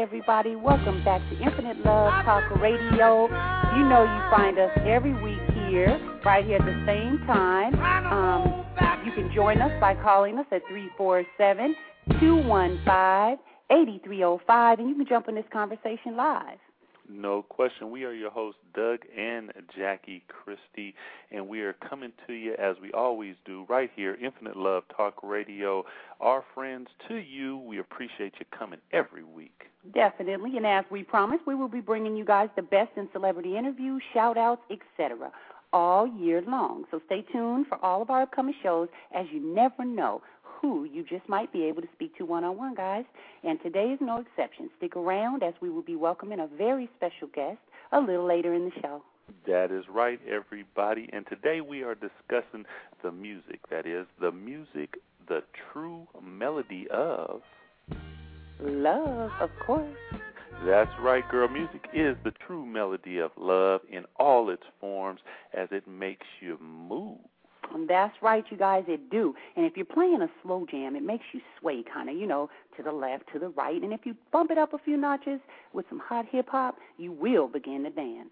Everybody, welcome back to Infinite Love Talk Radio. You know you find us every week here, right here at the same time. Um, you can join us by calling us at 347 215 8305, and you can jump in this conversation live. No question. We are your hosts, Doug and Jackie Christie, and we are coming to you as we always do right here, Infinite Love Talk Radio. Our friends to you, we appreciate you coming every week. Definitely, and as we promised, we will be bringing you guys the best in celebrity interviews, shout outs, etc. all year long. So stay tuned for all of our upcoming shows as you never know who you just might be able to speak to one on one, guys. And today is no exception. Stick around as we will be welcoming a very special guest a little later in the show. That is right, everybody. And today we are discussing the music. That is, the music, the true melody of. Love, of course. That's right, girl. Music is the true melody of love in all its forms as it makes you move. That's right, you guys, it do. And if you're playing a slow jam, it makes you sway kind of, you know, to the left, to the right. And if you bump it up a few notches with some hot hip hop, you will begin to dance.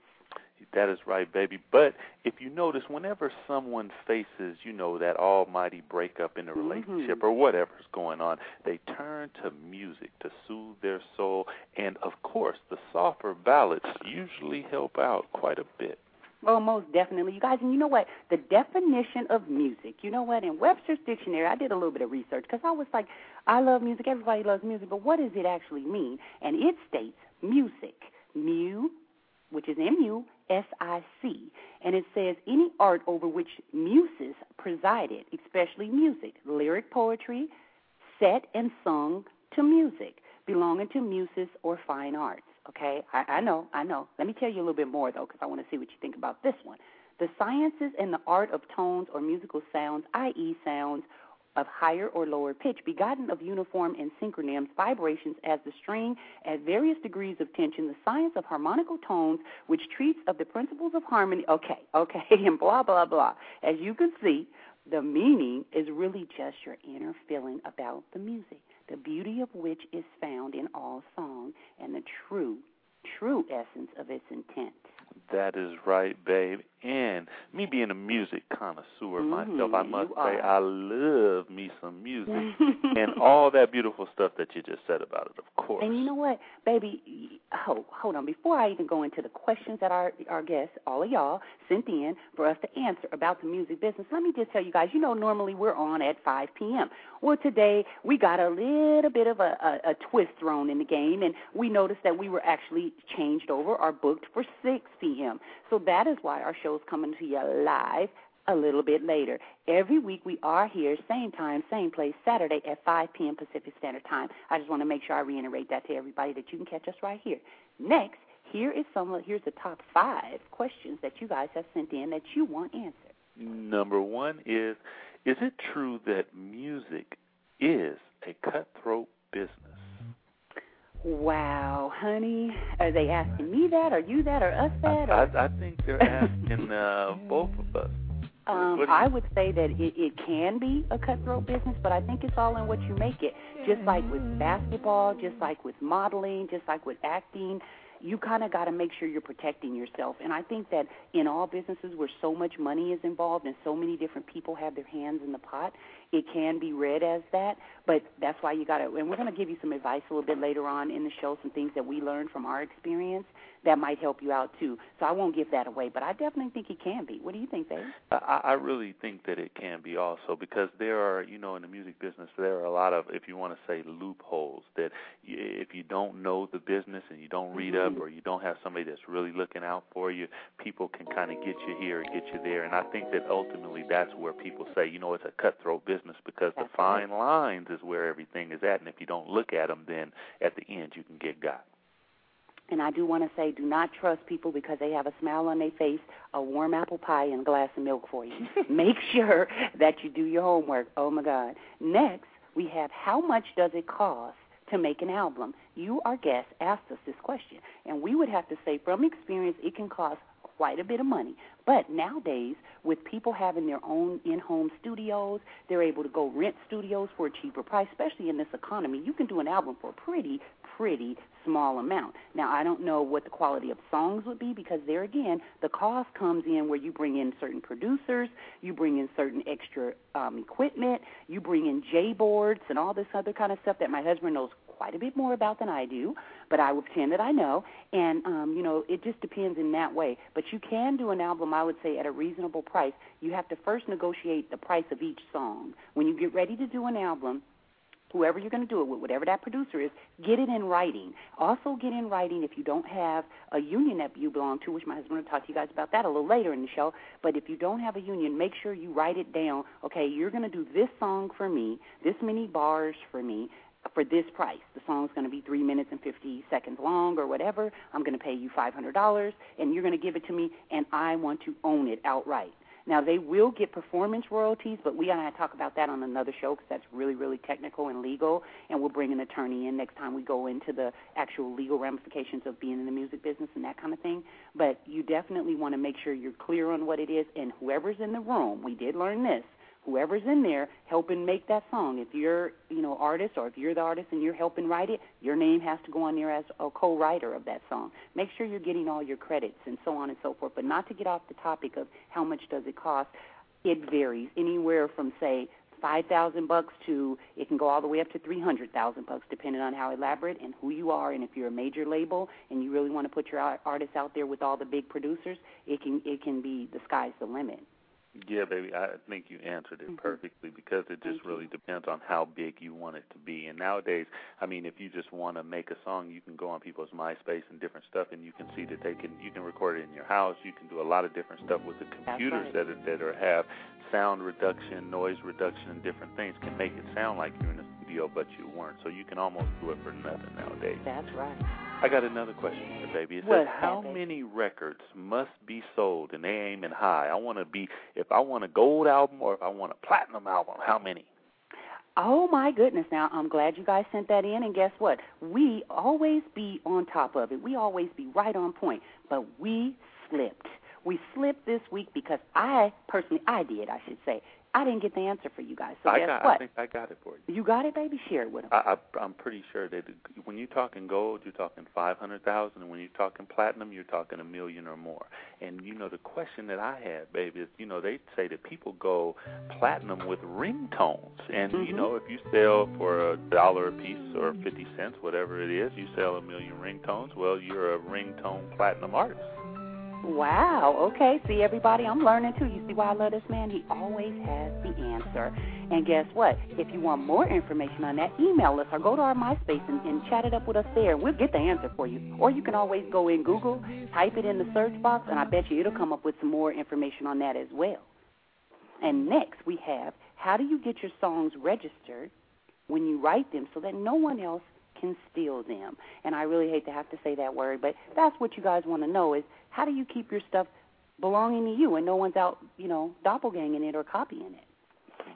That is right, baby. But if you notice, whenever someone faces, you know, that almighty breakup in a mm-hmm. relationship or whatever's going on, they turn to music to soothe their soul. And of course, the softer ballads usually help out quite a bit. Oh, most definitely, you guys. And you know what? The definition of music. You know what? In Webster's dictionary, I did a little bit of research because I was like, I love music. Everybody loves music, but what does it actually mean? And it states music, mu, which is M U S I C, and it says any art over which muses presided, especially music, lyric poetry, set and sung to music, belonging to muses or fine arts. Okay, I, I know, I know. Let me tell you a little bit more though, because I want to see what you think about this one. The sciences and the art of tones or musical sounds, i.e., sounds of higher or lower pitch, begotten of uniform and synchronyms, vibrations as the string at various degrees of tension, the science of harmonical tones, which treats of the principles of harmony. Okay, okay, and blah, blah, blah. As you can see, the meaning is really just your inner feeling about the music, the beauty of which is found in all song and the true, true essence of its intent. That is right, babe. And me being a music connoisseur mm-hmm. myself, I must say. I love me some music and all that beautiful stuff that you just said about it, of course. And you know what, baby? Hold, hold on. Before I even go into the questions that our our guests, all of y'all, sent in for us to answer about the music business, let me just tell you guys. You know, normally we're on at 5 p.m. Well, today we got a little bit of a, a, a twist thrown in the game, and we noticed that we were actually changed over or booked for 6 p.m. So that is why our show's coming to you live a little bit later. Every week we are here, same time, same place, Saturday at 5 p.m. Pacific Standard Time. I just want to make sure I reiterate that to everybody that you can catch us right here. Next, here is some. Here's the top five questions that you guys have sent in that you want answered. Number one is Is it true that music is a cutthroat business? Wow, honey, are they asking me that, Are you that, or us that? Or? I, I think they're asking uh, both of us. Um, What do you- I would say that it, it can be a cutthroat business, but I think it's all in what you make it. Just like with basketball, just like with modeling, just like with acting, you kind of got to make sure you're protecting yourself. And I think that in all businesses where so much money is involved and so many different people have their hands in the pot, it can be read as that. But that's why you got to. And we're going to give you some advice a little bit later on in the show, some things that we learned from our experience that might help you out too. So I won't give that away, but I definitely think it can be. What do you think, Dave? I, I really think that it can be also because there are, you know, in the music business, there are a lot of, if you want to say, loopholes that if you don't know the business and you don't read Mm-hmm. up or you don't have somebody that's really looking out for you, people can kind of get you here and get you there. And I think that ultimately that's where people say, you know, it's a cutthroat business because That's the fine lines is where everything is at. And if you don't look at them, then at the end you can get got. And I do want to say, do not trust people because they have a smile on their face, a warm apple pie, and a glass of milk for you. Make sure that you do your homework. Oh my God. Next, we have how much does it cost to make an album? You, our guest, asked us this question, and we would have to say, from experience, it can cost quite a bit of money. But nowadays, with people having their own in-home studios, they're able to go rent studios for a cheaper price, especially in this economy. You can do an album for a pretty, pretty small amount. Now, I don't know what the quality of songs would be because there again, the cost comes in where you bring in certain producers, you bring in certain extra um, equipment, you bring in J boards and all this other kind of stuff that my husband knows quite a bit more about than I do, but I will pretend that I know. And um, you know, it just depends in that way. But you can do an album, I would say, at a reasonable price. You have to first negotiate the price of each song. When you get ready to do an album, whoever you're going to do it with, whatever that producer is, get it in writing. Also, get in writing if you don't have a union that you belong to, which my husband will talk to you guys about that a little later in the show. But if you don't have a union, make sure you write it down. Okay, you're going to do this song for me, this many bars for me. For this price, the song's going to be three minutes and fifty seconds long, or whatever. I'm going to pay you five hundred dollars, and you're going to give it to me, and I want to own it outright. Now they will get performance royalties, but we gotta talk about that on another show because that's really, really technical and legal. And we'll bring an attorney in next time we go into the actual legal ramifications of being in the music business and that kind of thing. But you definitely want to make sure you're clear on what it is. And whoever's in the room, we did learn this. Whoever's in there helping make that song, if you're, you know, artist or if you're the artist and you're helping write it, your name has to go on there as a co-writer of that song. Make sure you're getting all your credits and so on and so forth. But not to get off the topic of how much does it cost. It varies anywhere from say five thousand bucks to it can go all the way up to three hundred thousand bucks, depending on how elaborate and who you are. And if you're a major label and you really want to put your ar- artists out there with all the big producers, it can it can be the sky's the limit. Yeah, baby, I think you answered it Mhm. perfectly because it just Thank you. really depends on how big you want it to be. And nowadays, I mean, if you just want to make a song, you can go on people's MySpace and different stuff, and you can see that they can you can record it in your house. You can do a lot of different stuff with the computers right. that are, that are have sound reduction, noise reduction, and different things can make it sound like you're in a studio, but you weren't. So you can almost do it for nothing nowadays. That's right. I got another question here, baby. It says, how that, many records must be sold? And they aiming high. I want to be, if I want a gold album or if I want a platinum album, how many? Oh my goodness! Now I'm glad you guys sent that in, and guess what? We always be on top of it. We always be right on point, but we slipped. We slipped this week because I personally, I did, I should say, I didn't get the answer for you guys. So I guess got, what? I think I got it for you. you got it, baby. Share it with them. I, I, I'm pretty sure that when you're talking gold, you're talking five hundred thousand, and when you're talking platinum, you're talking a million or more. And you know, the question that I had, baby, is you know they say that people go platinum with ringtones, and you Mhm. know if you sell for a dollar a piece or fifty cents, whatever it is, you sell a million ringtones. Well, you're a ringtone platinum artist. Wow. Okay. See, everybody, I'm learning too. You see why I love this man? He always has the answer. And guess what? If you want more information on that, email us or go to our MySpace and, and chat it up with us there, we'll get the answer for you. Or you can always go in Google, type it in the search box, and I bet you it'll come up with some more information on that as well. And next, we have how do you get your songs registered when you write them so that no one else can steal them. And I really hate to have to say that word, but that's what you guys want to know is how do you keep your stuff belonging to you and no one's out, you know, doppelganging it or copying it?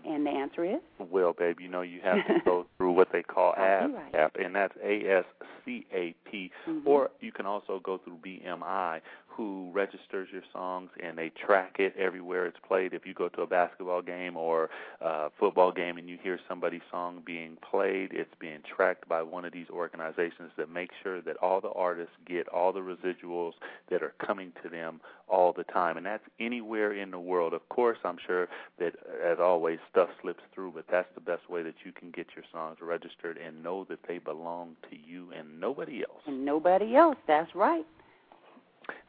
And the answer is Well, babe, you know you have to go through what they call. ASCAP, and that's A S C A P, Mhm. or you can also go through BMI, who registers your songs and they track it everywhere it's played. If you go to a basketball game or a football game and you hear somebody's song being played, it's being tracked by one of these organizations that make sure that all the artists get all the residuals that are coming to them all the time. And that's anywhere in the world. Of course, I'm sure that, as always, stuff slips through, but that's the best way that you can get your songs registered and know that they belong to you and nobody else. And nobody else. That's right.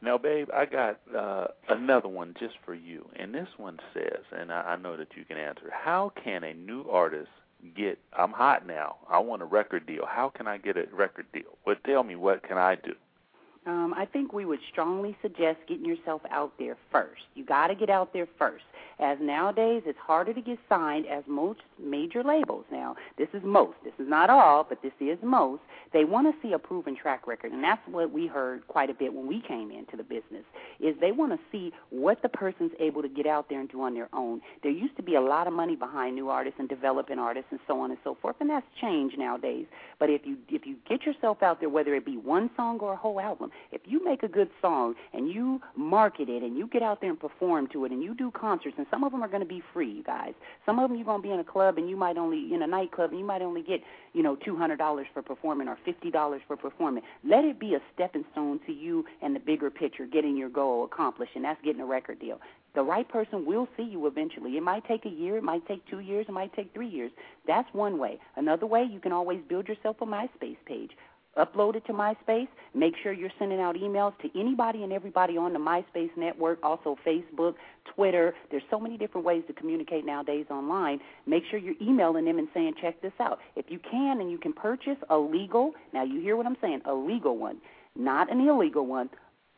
Now, babe, I got uh, another one just for you, and this one says, and I, I know that you can answer. How can a new artist get? I'm hot now. I want a record deal. How can I get a record deal? Well, tell me what can I do? Um, I think we would strongly suggest getting yourself out there first. You got to get out there first as nowadays it's harder to get signed as most major labels now. This is most. This is not all, but this is most. They want to see a proven track record, and that's what we heard quite a bit when we came into the business. Is they want to see what the person's able to get out there and do on their own. There used to be a lot of money behind new artists and developing artists and so on and so forth, and that's changed nowadays. But if you if you get yourself out there, whether it be one song or a whole album, if you make a good song and you market it and you get out there and perform to it and you do concerts and some of them are going to be free, you guys. Some of them you're going to be in a club and you might only in a nightclub and you might only get you know two hundred dollars for performing or fifty dollars for performing. Let it be a stepping stone to you and the bigger picture, getting your goal accomplished, and that's getting a record deal. The right person will see you eventually. It might take a year, it might take two years, it might take three years. That's one way. Another way, you can always build yourself a MySpace page upload it to MySpace. Make sure you're sending out emails to anybody and everybody on the MySpace network, also Facebook, Twitter. There's so many different ways to communicate nowadays online. Make sure you're emailing them and saying, check this out. If you can and you can purchase a legal, now you hear what I'm saying, a legal one, not an illegal one,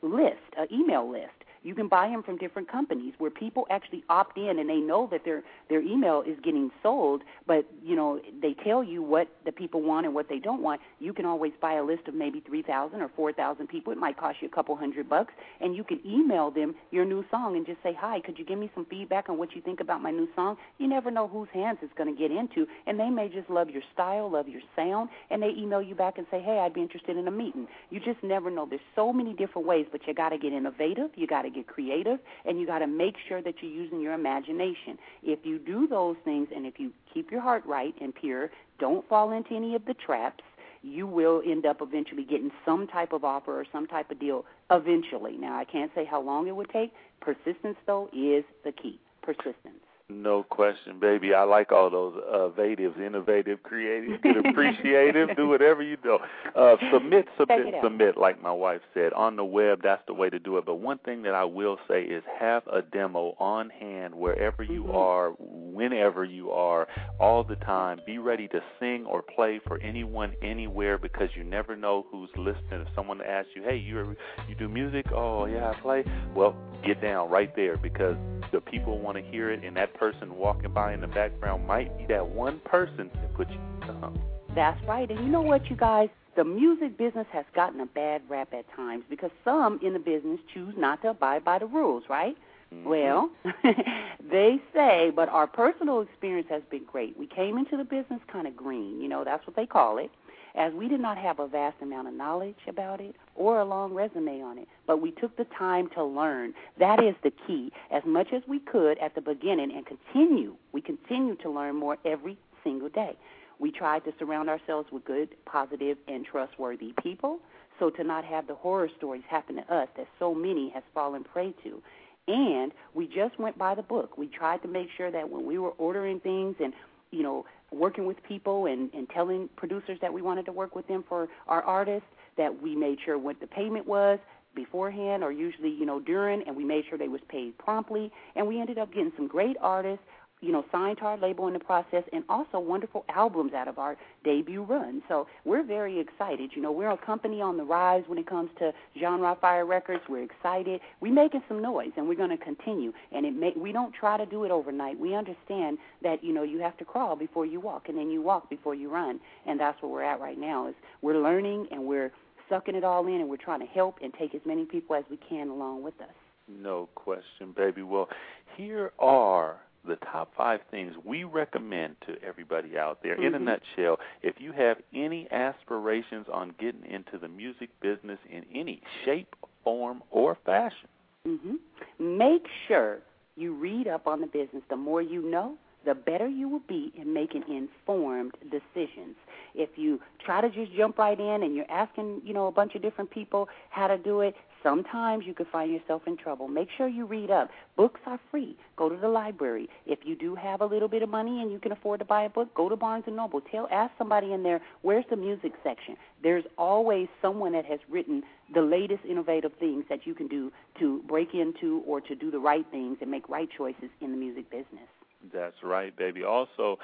list, an email list you can buy them from different companies where people actually opt in and they know that their their email is getting sold, but you know they tell you what the people want and what they don't want. You can always buy a list of maybe three thousand or four thousand people. It might cost you a couple hundred bucks, and you can email them your new song and just say, "Hi, could you give me some feedback on what you think about my new song?" You never know whose hands it's going to get into, and they may just love your style, love your sound, and they email you back and say, "Hey, I'd be interested in a meeting." You just never know. There's so many different ways, but you got to get innovative. You got to get creative and you got to make sure that you're using your imagination. If you do those things and if you keep your heart right and pure, don't fall into any of the traps, you will end up eventually getting some type of offer or some type of deal eventually. Now, I can't say how long it would take. Persistence, though, is the key. Persistence. No question, baby. I like all those uh, vatives, innovative, creative, get appreciative, do whatever you do. Uh, submit, submit, submit, like my wife said. On the web, that's the way to do it. But one thing that I will say is have a demo on hand wherever you mm-hmm. are, whenever you are, all the time. Be ready to sing or play for anyone, anywhere, because you never know who's listening. If someone asks you, hey, you you do music? Oh, yeah, I play. Well, get down right there because the people want to hear it, and that person walking by in the background might be that one person that put you down. That's right. And you know what, you guys? The music business has gotten a bad rap at times because some in the business choose not to abide by the rules, right? Mm-hmm. Well, they say, but our personal experience has been great. We came into the business kind of green, you know, that's what they call it as we did not have a vast amount of knowledge about it or a long resume on it, but we took the time to learn. That is the key. As much as we could at the beginning and continue, we continue to learn more every single day. We tried to surround ourselves with good, positive, and trustworthy people so to not have the horror stories happen to us that so many has fallen prey to. And we just went by the book. We tried to make sure that when we were ordering things and you know working with people and, and telling producers that we wanted to work with them for our artists, that we made sure what the payment was beforehand or usually, you know, during, and we made sure they was paid promptly. And we ended up getting some great artists you know, signed to our label in the process, and also wonderful albums out of our debut run. So we're very excited. You know, we're a company on the rise when it comes to genre fire records. We're excited. We're making some noise, and we're going to continue. And it may, we don't try to do it overnight. We understand that you know you have to crawl before you walk, and then you walk before you run. And that's where we're at right now. Is we're learning and we're sucking it all in, and we're trying to help and take as many people as we can along with us. No question, baby. Well, here are the top five things we recommend to everybody out there. Mm-hmm. In a nutshell, if you have any aspirations on getting into the music business in any shape, form, or fashion. hmm Make sure you read up on the business. The more you know, the better you will be in making informed decisions. If you try to just jump right in and you're asking, you know, a bunch of different people how to do it, sometimes you could find yourself in trouble. Make sure you read up. Books are free. Go to the library. If you do have a little bit of money and you can afford to buy a book, go to Barnes and Noble. Tell ask somebody in there, where's the music section? There's always someone that has written the latest innovative things that you can do to break into or to do the right things and make right choices in the music business. That's right, baby. Also,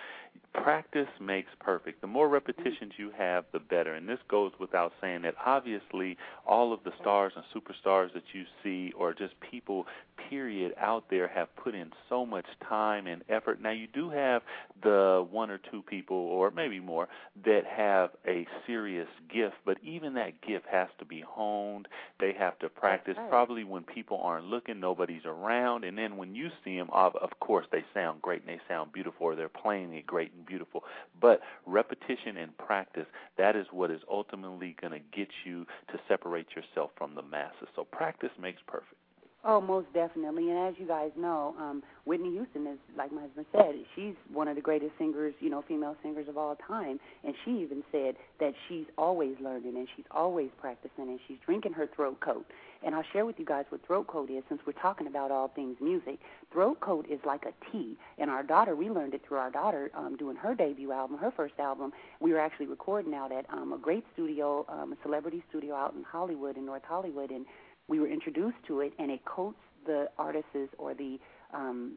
practice makes perfect. The more repetitions you have, the better. And this goes without saying that obviously all of the stars and superstars that you see, or just people, period, out there have put in so much time and effort. Now, you do have the one or two people, or maybe more, that have a serious gift, but even that gift has to be honed. They have to practice. right. Probably when people aren't looking, nobody's around. And then when you see them, of, of course, they sound great and they sound beautiful, or they're playing it great and beautiful. But repetition and practice, that is what is ultimately going to get you to separate yourself from the masses. So practice makes perfect. Oh, most definitely. And as you guys know, um, Whitney Houston is, like my husband said, she's one of the greatest singers, you know, female singers of all time. And she even said that she's always learning and she's always practicing and she's drinking her throat coat. And I'll share with you guys what throat coat is since we're talking about all things music. Throat coat is like a tea. And our daughter, we learned it through our daughter um, doing her debut album, her first album. We were actually recording out at um, a great studio, um, a celebrity studio out in Hollywood, in North Hollywood. And we were introduced to it, and it coats the artist's or the um,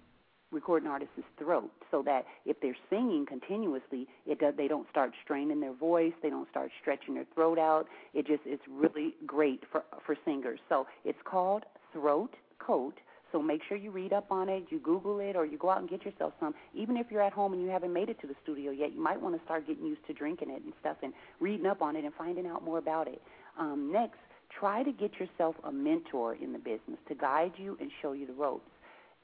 recording artist's throat, so that if they're singing continuously, it does, they don't start straining their voice, they don't start stretching their throat out. It just it's really great for for singers. So it's called Throat Coat. So make sure you read up on it, you Google it, or you go out and get yourself some. Even if you're at home and you haven't made it to the studio yet, you might want to start getting used to drinking it and stuff and reading up on it and finding out more about it. Um, next, try to get yourself a mentor in the business to guide you and show you the ropes.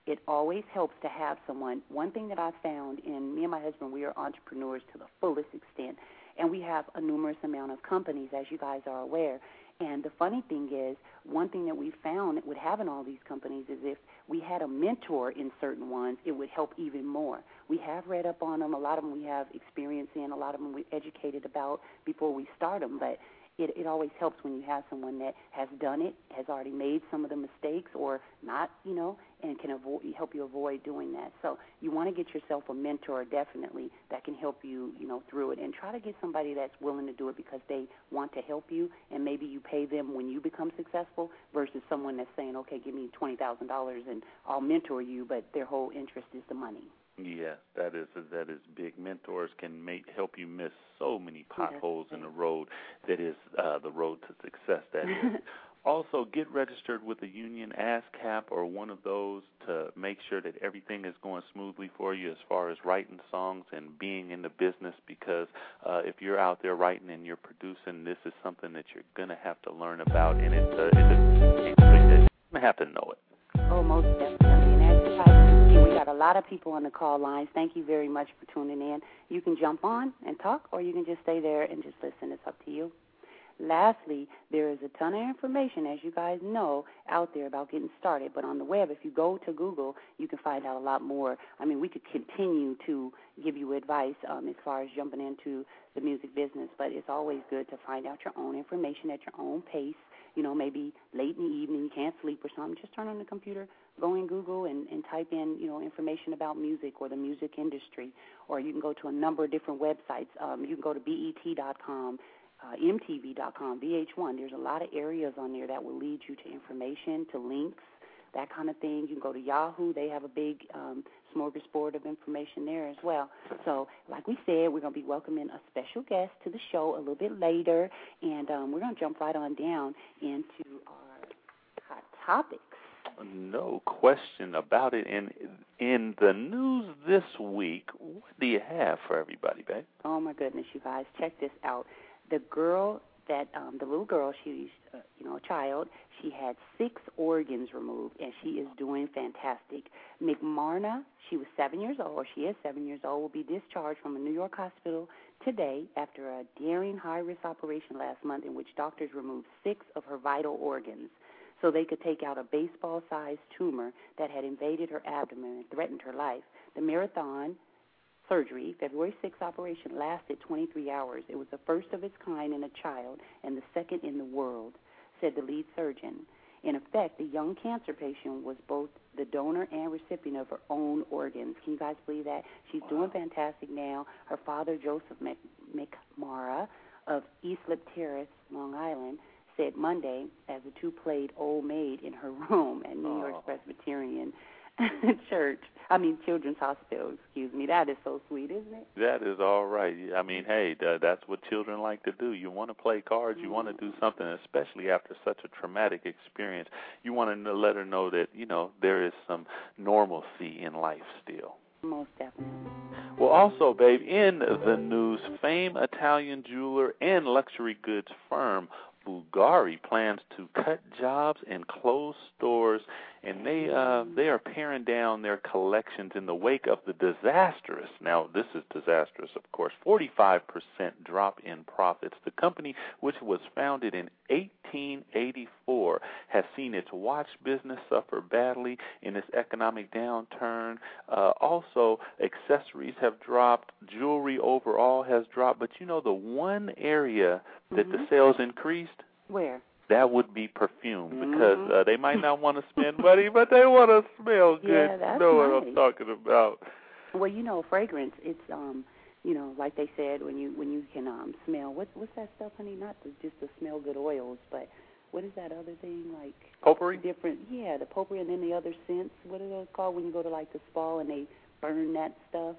It always helps to have someone. One thing that I found in me and my husband, we are entrepreneurs to the fullest extent, and we have a numerous amount of companies, as you guys are aware. And the funny thing is, one thing that we found with having all these companies is if we had a mentor in certain ones, it would help even more. We have read up on them. A lot of them we have experience in. A lot of them we educated about before we start them. But it, it always helps when you have someone that has done it, has already made some of the mistakes, or not, you know, and can avoid help you avoid doing that. So you want to get yourself a mentor definitely that can help you, you know, through it, and try to get somebody that's willing to do it because they want to help you, and maybe you pay them when you become successful versus someone that's saying, okay, give me twenty thousand dollars and I'll mentor you, but their whole interest is the money. Yeah, that is that is big. Mentors can make help you miss so many potholes in the road. That is uh, the road to success. That is. also, get registered with a union, ASCAP, or one of those to make sure that everything is going smoothly for you as far as writing songs and being in the business. Because uh, if you're out there writing and you're producing, this is something that you're gonna have to learn about, and it's a, it's a it's a, you have to know it. Oh, most definitely. Got a lot of people on the call lines. Thank you very much for tuning in. You can jump on and talk, or you can just stay there and just listen. It's up to you. Lastly, there is a ton of information, as you guys know, out there about getting started. But on the web, if you go to Google, you can find out a lot more. I mean, we could continue to give you advice um, as far as jumping into the music business, but it's always good to find out your own information at your own pace. You know, maybe late in the evening, you can't sleep or something. Just turn on the computer, go in Google, and, and type in, you know, information about music or the music industry. Or you can go to a number of different websites. Um, you can go to BET.com uh, MTV.com, VH1. There's a lot of areas on there that will lead you to information, to links, that kind of thing. You can go to Yahoo. They have a big um, smorgasbord of information there as well. So, like we said, we're going to be welcoming a special guest to the show a little bit later, and um, we're going to jump right on down into our hot topics. No question about it. And in the news this week, what do you have for everybody, babe? Oh my goodness, you guys, check this out. The girl that um the little girl, she's uh, you know a child. She had six organs removed, and she is doing fantastic. McMarna, she was seven years old. She is seven years old. Will be discharged from a New York hospital today after a daring high-risk operation last month in which doctors removed six of her vital organs. So they could take out a baseball sized tumor that had invaded her abdomen and threatened her life. The marathon surgery, February 6th operation, lasted 23 hours. It was the first of its kind in a child and the second in the world, said the lead surgeon. In effect, the young cancer patient was both the donor and recipient of her own organs. Can you guys believe that? She's doing fantastic now. Her father, Joseph McMara of East Eastland Terrace, Long Island, said Monday as the two played old maid in her room at New York's Presbyterian Church. I mean, Children's Hospital. Excuse me. That is so sweet, isn't it? That is all right. I mean, hey, that's what children like to do. You want to play cards. You want to do mm-hmm. something, especially after such a traumatic experience. You want to let her know that you know there is some normalcy in life still. Most definitely. Well, also, babe, in the news, famed Italian jeweler and luxury goods firm Bulgari plans to cut jobs and close stores, and they uh, they are paring down their collections in the wake of the disastrous. Now, this is disastrous, of course. 45% drop in profits. The company, which was founded in 1884, has seen its watch business suffer badly in this economic downturn. Uh, also, accessories have dropped, jewelry overall has dropped, but you know the one area that the Mhm. sales increased Where? That would be perfume because Mhm. uh, they might not want to spend money, but they want to smell good. Yeah, you that's know what I'm talking about. Well, you know, fragrance. It's um, you know, like they said, when you when you can um smell. What's what's that stuff, honey? Not the, just the smell good oils, but what is that other thing like? Potpourri? Different. Yeah, the potpourri and then the other scents. What are those called when you go to like the spa and they burn that stuff?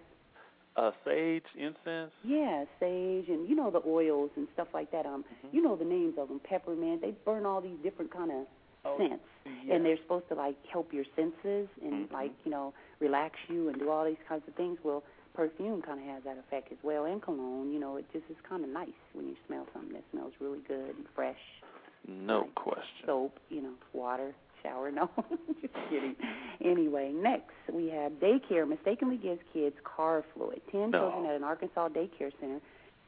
Uh, sage, incense. Yeah, sage and you know the oils and stuff like that. Um, Mm-hmm. you know the names of them. Peppermint. They burn all these different kind of Oh, scents, and they're supposed to like help your senses and Mhm. like you know relax you and do all these kinds of things. Well, perfume kind of has that effect as well, and cologne. You know, it just is kind of nice when you smell something that smells really good and fresh. No Like question. Soap, you know, water, shower. No, just kidding. Anyway, next we have daycare mistakenly gives kids car fluid. Ten No. children at an Arkansas daycare center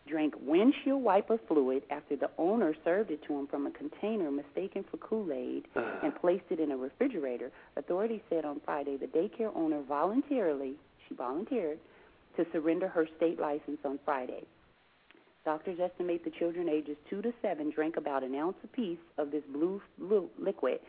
drank windshield wiper fluid after the owner served it to them from a container mistaken for Kool-Aid and placed it in a refrigerator. Authorities said on Friday the daycare owner voluntarily, she volunteered, to surrender her state license on Friday. Doctors estimate the children ages 2 to 7 drank about an ounce apiece of this blue, blue liquid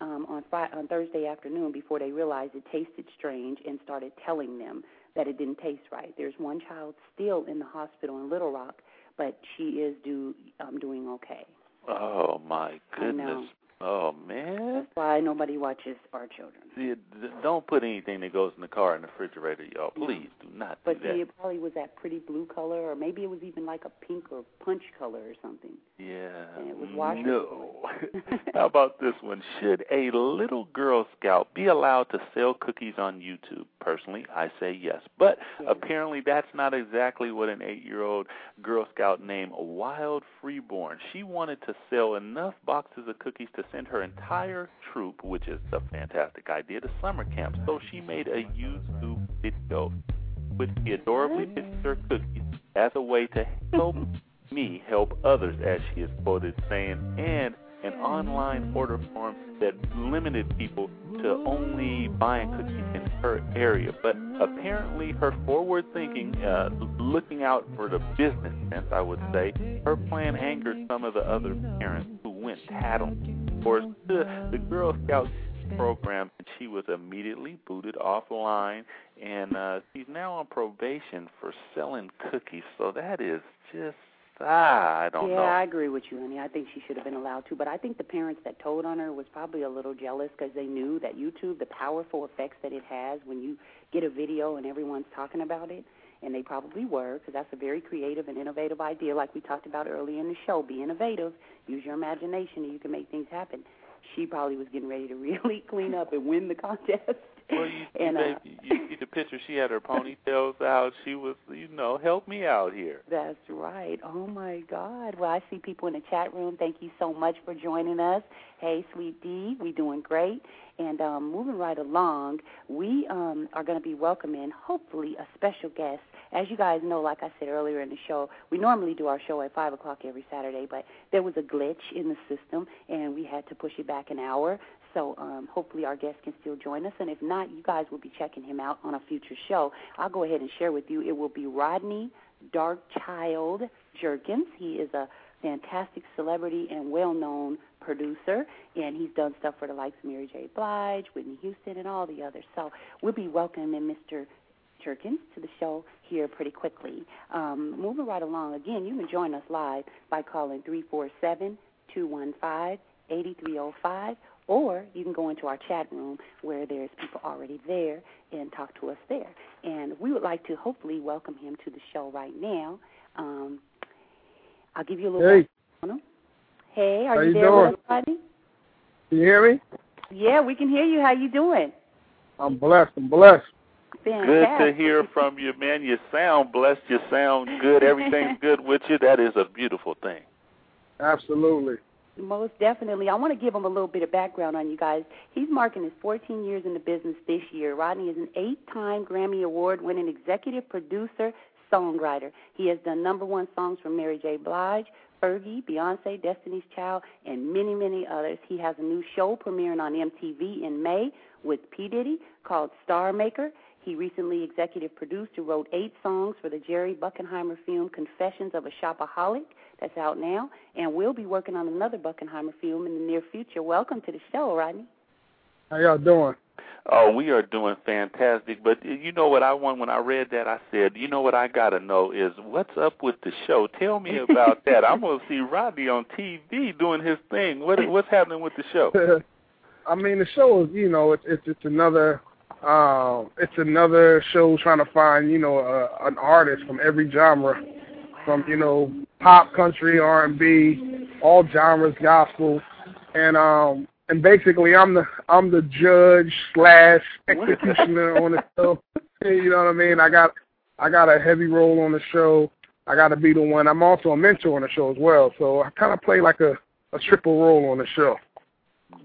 um, on, Friday, on Thursday afternoon before they realized it tasted strange and started telling them that it didn't taste right. There's one child still in the hospital in Little Rock, but she is do, um, doing okay. Oh my goodness. Oh man. That's why nobody watches our children. See, don't put anything that goes in the car in the refrigerator, y'all. Please do not But do that. see, it probably was that pretty blue color, or maybe it was even like a pink or punch color or something. Yeah. And it was No. How about this one? Should a little Girl Scout be allowed to sell cookies on YouTube? Personally, I say yes. But Yeah. apparently that's not exactly what an eight year old Girl Scout named Wild Freeborn. She wanted to sell enough boxes of cookies to send her entire troop, which is a fantastic idea, to summer camp. So she made a YouTube video with the adorably pictured cookies as a way to help me help others, as she is quoted saying, and an online order form that limited people to only buying cookies in her area. But apparently, her forward thinking, uh, looking out for the business sense, I would say, her plan angered some of the other parents who went tattling. The Girl Scout program, and she was immediately booted offline, and uh, she's now on probation for selling cookies. So that is just ah, I don't yeah, know. Yeah i agree with you, honey. I think she should have been allowed to, but I think the parents that told on her was probably a little jealous because they knew that YouTube, the powerful effects that it has when you get a video and everyone's talking about it, and they probably were because that's a very creative and innovative idea, like we talked about earlier in the show. Be innovative, use your imagination, and you can make things happen. She probably was getting ready to really clean up and win the contest. Well, you, and you, uh, you see the picture. She had her ponytails out. She was, you know, help me out here. That's right. Oh my God. Well, I see people in the chat room. Thank you so much for joining us. Hey, Sweet D, we doing great. And um, moving right along, we um, are going to be welcoming, hopefully, a special guest. As you guys know, like I said earlier in the show, we normally do our show at 5 o'clock every Saturday, but there was a glitch in the system, and we had to push it back an hour. So um, hopefully our guest can still join us, and if not, you guys will be checking him out on a future show. I'll go ahead and share with you. It will be Rodney Darkchild Jerkins. He is a fantastic celebrity and well-known producer, and he's done stuff for the likes of Mary J. Blige, Whitney Houston, and all the others. So we'll be welcoming Mr. Jerkins to the show here pretty quickly. Um, moving right along, again, you can join us live by calling 347 215 8305 or you can go into our chat room where there's people already there and talk to us there. And we would like to hopefully welcome him to the show right now. Um, I'll give you a little Hey. On him. Hey, are How you you there, doing? with us, Rodney? Can you hear me? Yeah, we can hear you. How you doing? I'm blessed. I'm blessed. Good to hear from you, man. You sound blessed. You sound good. Everything's good with you. That is a beautiful thing. Absolutely. Most definitely. I want to give him a little bit of background on you guys. He's marking his 14 years in the business this year. Rodney is an eight-time Grammy Award-winning executive producer, songwriter. He has done number one songs from Mary J. Blige, Fergie, Beyonce, Destiny's Child, and many, many others. He has a new show premiering on MTV in May with P. Diddy called Star Maker. He recently executive produced and wrote eight songs for the Jerry Buckenheimer film Confessions of a Shopaholic that's out now, and we'll be working on another Buckenheimer film in the near future. Welcome to the show, Rodney. How y'all doing? Oh, we are doing fantastic. But you know what I want when I read that? I said, you know what I got to know is what's up with the show. Tell me about that. I'm going to see Rodney on TV doing his thing. What what's happening with the show? I mean, the show is, you know, it's it's, it's another, um, it's another show trying to find, you know, uh, an artist from every genre, from you know, pop, country, R and B, all genres, gospel, and um, and basically, I'm the I'm the judge slash executioner on the show. You know what I mean? I got I got a heavy role on the show. I got to be the one. I'm also a mentor on the show as well, so I kind of play like a a triple role on the show.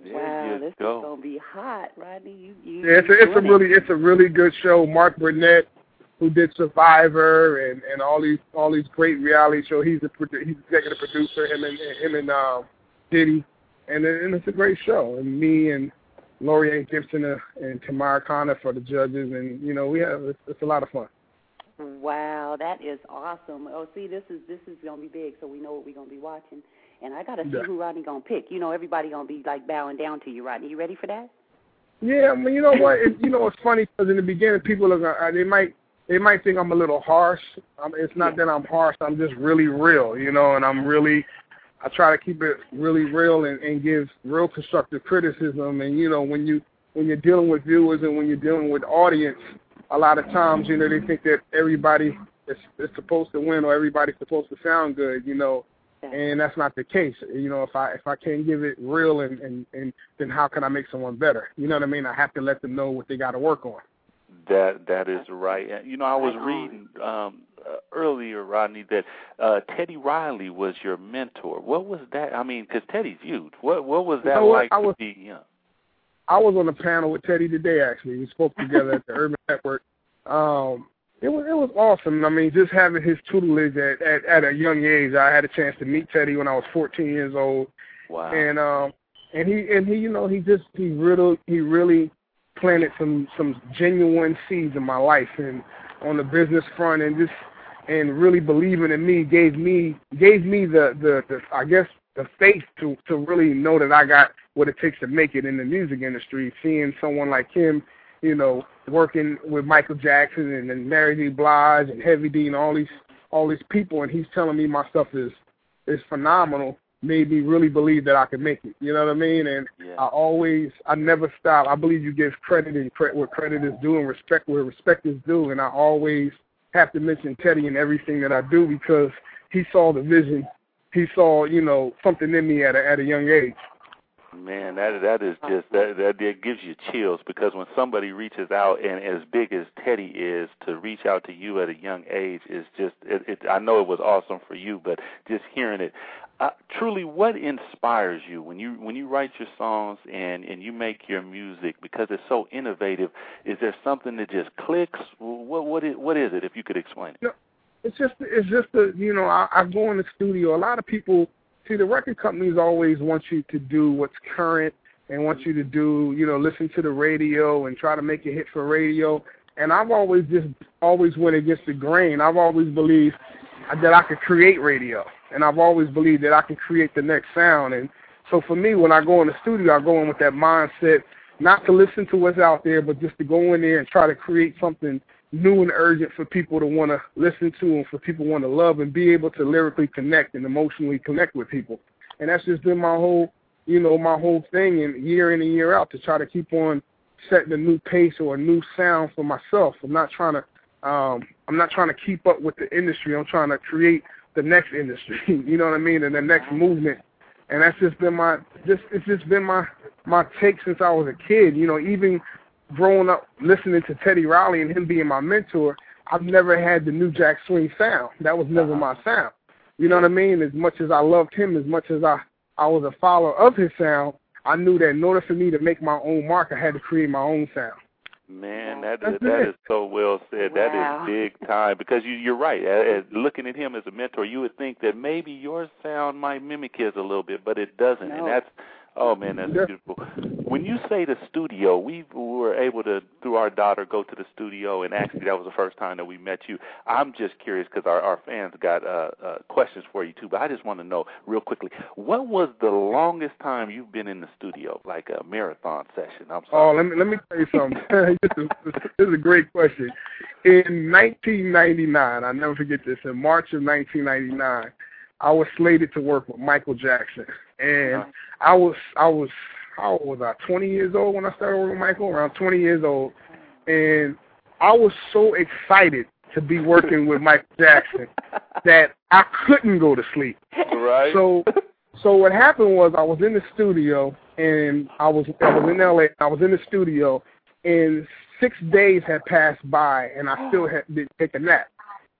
There wow, this go. is gonna be hot, Rodney. You, you Yeah, it's a, it's a really it's a really good show. Mark Burnett, who did Survivor and and all these all these great reality shows. He's a produ- he's the executive producer. Him and him and uh, Diddy, and it- and it's a great show. And me and Laurieann Gibson uh, and Tamara Connor for the judges, and you know we have it's, it's a lot of fun. Wow, that is awesome. Oh, see, this is this is gonna be big, so we know what we're gonna be watching. And I gotta see Yeah. who Rodney gonna pick. You know, everybody gonna be like bowing down to you, Rodney. You ready for that? Yeah, I mean, you know what? It, you know, it's funny because in the beginning, people are gonna, uh, they might they might think I'm a little harsh. Um, it's not that I'm harsh. I'm just really real, you know, and I'm really I try to keep it really real and, and give real constructive criticism. And you know, when you when you're dealing with viewers and when you're dealing with audience, a lot of times, you know, they think that everybody is, is supposed to win or everybody's supposed to sound good, you know, and that's not the case. You know, if I if I can't give it real and and and then how can I make someone better? You know what I mean? I have to let them know what they got to work on. That that is right. You know, I was reading um earlier, Rodney, that uh Teddy Riley was your mentor. What was that? I mean, because Teddy's huge. What what was that know what? like I to was- be young? I was on a panel with Teddy today. Actually, we spoke together at the Urban Network. Um, it was it was awesome. I mean, just having his tutelage at, at at a young age. I had a chance to meet Teddy when I was 14 years old, Wow. and um, and he and he, you know, he just he really he really planted some some genuine seeds in my life and on the business front and just and really believing in me gave me gave me the the, the I guess the faith to to really know that I got what it takes to make it in the music industry. Seeing someone like him, you know, working with Michael Jackson and, and Mary J. Blige and Heavy D and all these all these people, and he's telling me my stuff is is phenomenal. Made me really believe that I could make it. You know what I mean? And yeah. I always, I never stop. I believe you give credit and credit where credit is due and respect where respect is due. And I always have to mention Teddy in everything that I do because he saw the vision. He saw, you know, something in me at a at a young age. Man, that that is just that that, that gives you chills because when somebody reaches out and as big as Teddy is to reach out to you at a young age is just it, it I know it was awesome for you, but just hearing it, uh, truly, what inspires you when you when you write your songs and and you make your music because it's so innovative? Is there something that just clicks? What what is what is it? If you could explain it. No, it's just it's just the you know I, I go in the studio. A lot of people see the record companies always want you to do what's current and want you to do you know listen to the radio and try to make a hit for radio. And I've always just always went against the grain. I've always believed that I could create radio, and I've always believed that I can create the next sound. And so for me, when I go in the studio, I go in with that mindset not to listen to what's out there, but just to go in there and try to create something new and urgent for people to want to listen to and for people want to love and be able to lyrically connect and emotionally connect with people. And that's just been my whole, you know, my whole thing and year in and year out to try to keep on setting a new pace or a new sound for myself. I'm not trying to um I'm not trying to keep up with the industry. I'm trying to create the next industry. you know what I mean? And the next movement. And that's just been my just it's just been my my take since I was a kid. You know, even growing up listening to Teddy Riley and him being my mentor, I've never had the New Jack Swing sound. That was never uh-huh. my sound. You know what I mean? As much as I loved him, as much as I I was a follower of his sound, I knew that in order for me to make my own mark, I had to create my own sound. Man, that That's is that it. is so well said. Wow. That is big time because you you're right. As, looking at him as a mentor, you would think that maybe your sound might mimic his a little bit, but it doesn't. No. And that's oh man, that's Yeah. beautiful. When you say the studio, we were able to through our daughter go to the studio, and actually that was the first time that we met you. I'm just curious because our our fans got uh, uh questions for you too, but I just want to know real quickly, what was the longest time you've been in the studio, like a marathon session? I'm Oh, let me let me tell you something. this, is, this is a great question. In 1999, I never forget this. In March of 1999, I was slated to work with Michael Jackson, and I was I was how old was I? 20 years old when I started working with Michael. Around 20 years old, and I was so excited to be working with Michael Jackson that I couldn't go to sleep. right? So, so what happened was I was in the studio and I was I was in LA. I was in the studio, and six days had passed by, and I still had didn't take a nap.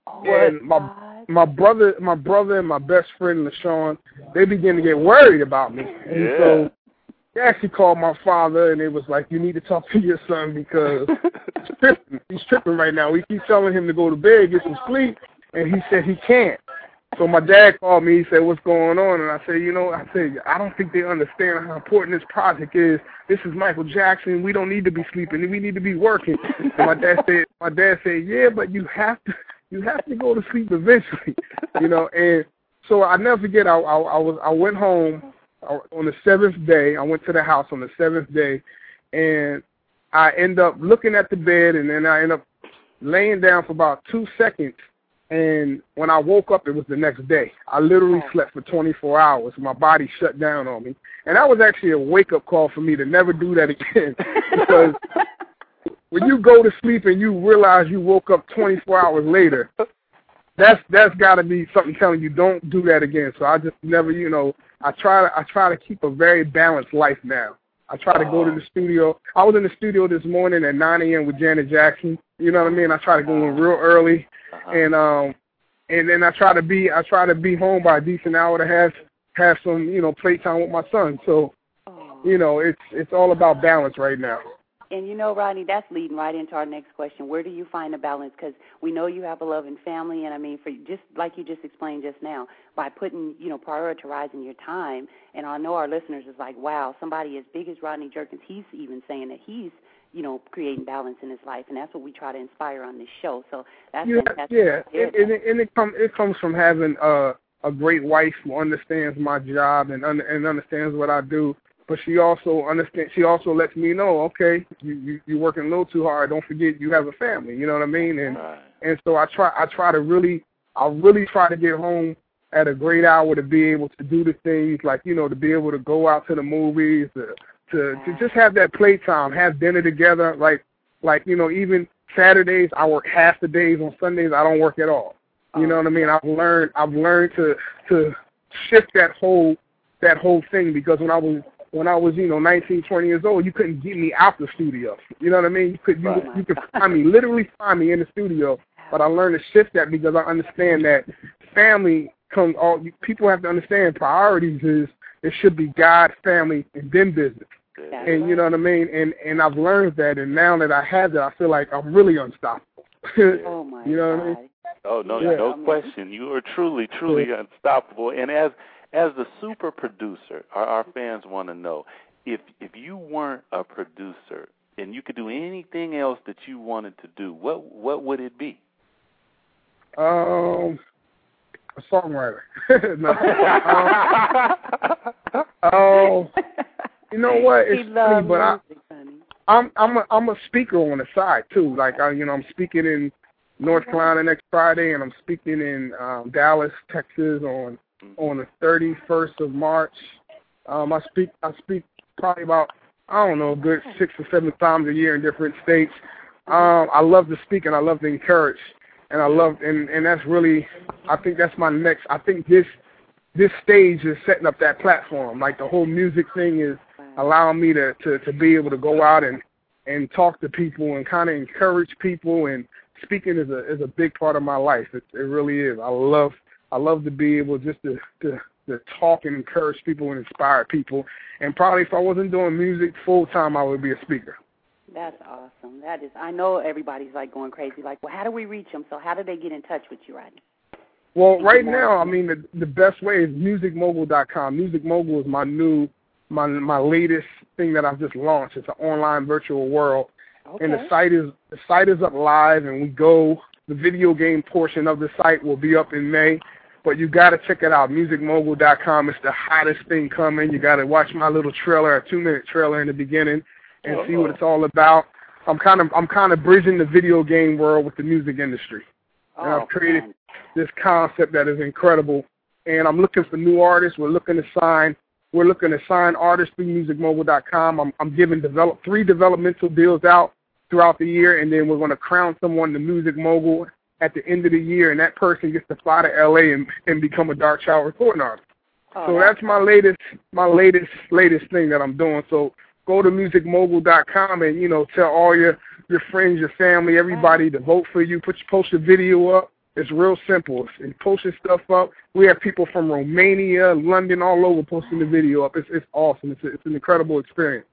Oh, and my my brother, my brother, and my best friend LaShawn, they began to get worried about me, and Yeah. so they actually called my father, and it was like, "You need to talk to your son because he's tripping. He's tripping right now. We keep telling him to go to bed, get some sleep, and he said he can't." So my dad called me. He said, "What's going on?" And I said, "You know, I said I don't think they understand how important this project is. This is Michael Jackson. We don't need to be sleeping. We need to be working." And my dad said, "My dad said, yeah, but you have to, you have to go to sleep eventually, you know." And so I never forget. I I, I was I went home uh, on the seventh day. I went to the house on the seventh day, and I end up looking at the bed, and then I end up laying down for about two seconds. And when I woke up, it was the next day. I literally slept for 24 hours. My body shut down on me, and that was actually a wake up call for me to never do that again. because when you go to sleep and you realize you woke up 24 hours later, that's that's got to be something telling you don't do that again. So I just never, you know, I try to I try to keep a very balanced life now. I try to go to the studio. I was in the studio this morning at 9 a.m. with Janet Jackson. You know what I mean? I try to go in real early, Uh-huh. and um, and then I try to be I try to be home by a decent hour to have have some you know playtime with my son. So you know it's it's all about balance right now. And you know, Rodney, that's leading right into our next question. Where do you find the balance? Because we know you have a loving family, and I mean, for just like you just explained just now, by putting, you know, prioritizing your time. And I know our listeners is like, wow, somebody as big as Rodney Jerkins, he's even saying that he's, you know, creating balance in his life, and that's what we try to inspire on this show. So that's Yeah, fantastic. yeah, to and, and, it, and it comes it comes from having a a great wife who understands my job and un, and understands what I do. But she also understands. She also lets me know, okay, you, you you're working a little too hard. Don't forget you have a family. You know what I mean? And Right. and so I try I try to really I really try to get home at a great hour to be able to do the things like you know to be able to go out to the movies to to, to mm. just have that playtime, have dinner together. Like like you know even Saturdays I work half the days. On Sundays I don't work at all. You know oh, what I mean? I've learned I've learned to to shift that whole that whole thing because when I was when I was, you know, 19, 20 years old, you couldn't get me out the studio. You know what I mean? You could you, Oh, you could God. find me, literally find me in the studio. But I learned to shift that because I understand that family comes. All people have to understand priorities is it should be God, family, and then business. That's And you know what I mean? And and I've learned that, and now that I have that, I feel like I'm really unstoppable. Oh my you know God. what I mean? Oh no, Yeah. no question. You are truly, truly unstoppable. And as as the super producer, our, our fans want to know if if you weren't a producer and you could do anything else that you wanted to do, what what would it be? Um, a songwriter. no. um, oh, you know what? he It's funny, but I, music. I'm I'm a I'm a speaker on the side too. Like I, you know, I'm speaking in North Carolina next Friday, and I'm speaking in um, Dallas, Texas on on the 31st of March. Um, I speak I speak probably about I don't know a good six or seven times a year in different states. Um, I love to speak and I love to encourage, and I love and and that's really I think that's my next. I think this this stage is setting up that platform. Like the whole music thing is allowing me to to to be able to go out and and talk to people and kind of encourage people and speaking is a is a big part of my life. It it really is. I love I love to be able just to to to talk and encourage people and inspire people. And probably if I wasn't doing music full time, I would be a speaker. That's awesome. That is. I know everybody's like going crazy. Like, well, how do we reach them? So, how do they get in touch with you, Rodney? Well, right now, I mean, the the best way is musicmogul.com. Music Mogul is my new, my my latest thing that I've just launched. It's an online virtual world, Okay. and the site is the site is up live, and we go. The video game portion of the site will be up in May, but you got to check it out. Musicmogul.com. It's the hottest thing coming. You got to watch my little trailer, a two minute trailer in the beginning, and see what it's uh-huh. all about. I'm kind of I'm kind of bridging the video game world with the music industry and oh, I've created man. this concept that is incredible. And I'm looking for new artists. We're looking to sign. We're looking to sign artists through MusicMogul.com. I'm, I'm giving develop three developmental deals out throughout the year, and then we're going to crown someone the Music Mogul at the end of the year, and that person gets to fly to LA and, and become a Darkchild recording artist. Oh, so that's my latest, my latest, latest thing that I'm doing. So go to musicmogul.com and you know tell all your your friends, your family, everybody to vote for you. Put post your video up. It's real simple. And post your stuff up. We have people from Romania, London, all over posting the video up. It's it's awesome. It's a, it's an incredible experience.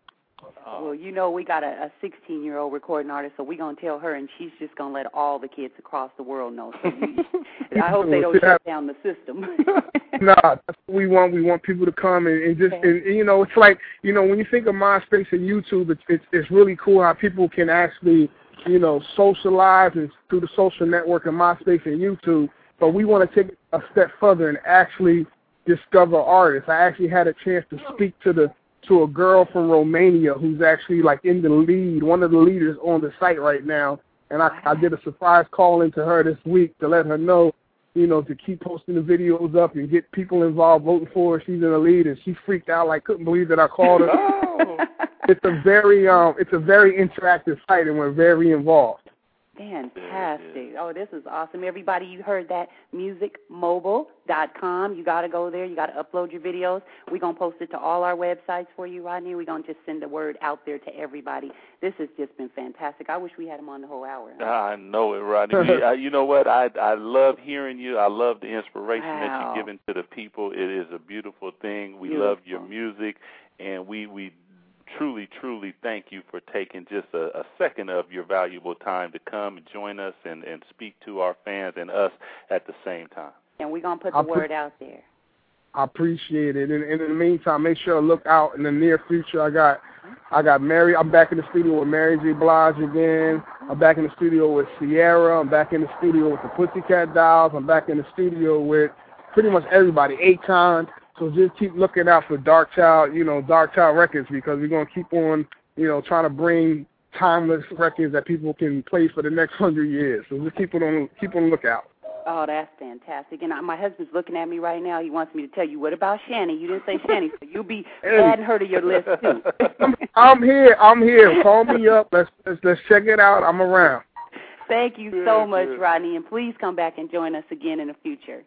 Oh. Well, you know, we got a 16 year old recording artist, so we're going to tell her, and she's just going to let all the kids across the world know. So you, I hope they don't shut down the system. nah, that's what we want. We want people to come and, and just Okay. and, and, you know, it's like you know when you think of MySpace and YouTube, it's it's, it's really cool how people can actually you know socialize and through the social network of MySpace and YouTube. But we want to take it a step further and actually discover artists. I actually had a chance to oh. speak to the to a girl from Romania who's actually like in the lead, one of the leaders on the site right now. And I, I did a surprise call into her this week to let her know you know, to keep posting the videos up and get people involved voting for her. She's in the lead, and she freaked out like couldn't believe that I called her. Oh. it's a very um, it's a very interactive site, and we're very involved. Fantastic. Oh, this is awesome. Everybody, you heard that. MusicMogul.com. You got to go there. You got to upload your videos. We're going to post it to all our websites for you, Rodney. We're going to just send the word out there to everybody. This has just been fantastic. I wish we had him on the whole hour. I know it, Rodney. You, know what? I I love hearing you. I love the inspiration that you're giving to the people. It is a beautiful thing. We Beautiful. love your music, and we we truly truly thank you for taking just a, a second of your valuable time to come and join us and and speak to our fans and us at the same time. And we're going to put the I'll put- word out there. I appreciate it. And, and in the meantime, make sure to look out in the near future. I got I got Mary. I'm back in the studio with Mary J. Blige again. I'm back in the studio with Ciara. I'm back in the studio with the Pussycat Dolls. I'm back in the studio with pretty much everybody. Akon. So just keep looking out for Darkchild, you know, Darkchild Records because we're gonna keep on, you know, trying to bring timeless records that people can play for the next hundred years. So just keep on keep on the lookout. Oh, that's fantastic. And I, my husband's looking at me right now. He wants me to tell you, what about Shanny? You didn't say Shanny, so you'll be adding her to your list, too. I'm, I'm here. I'm here. Call me up. Let's let's, let's check it out. I'm around. Thank you so much, Rodney, and please come back and join us again in the future.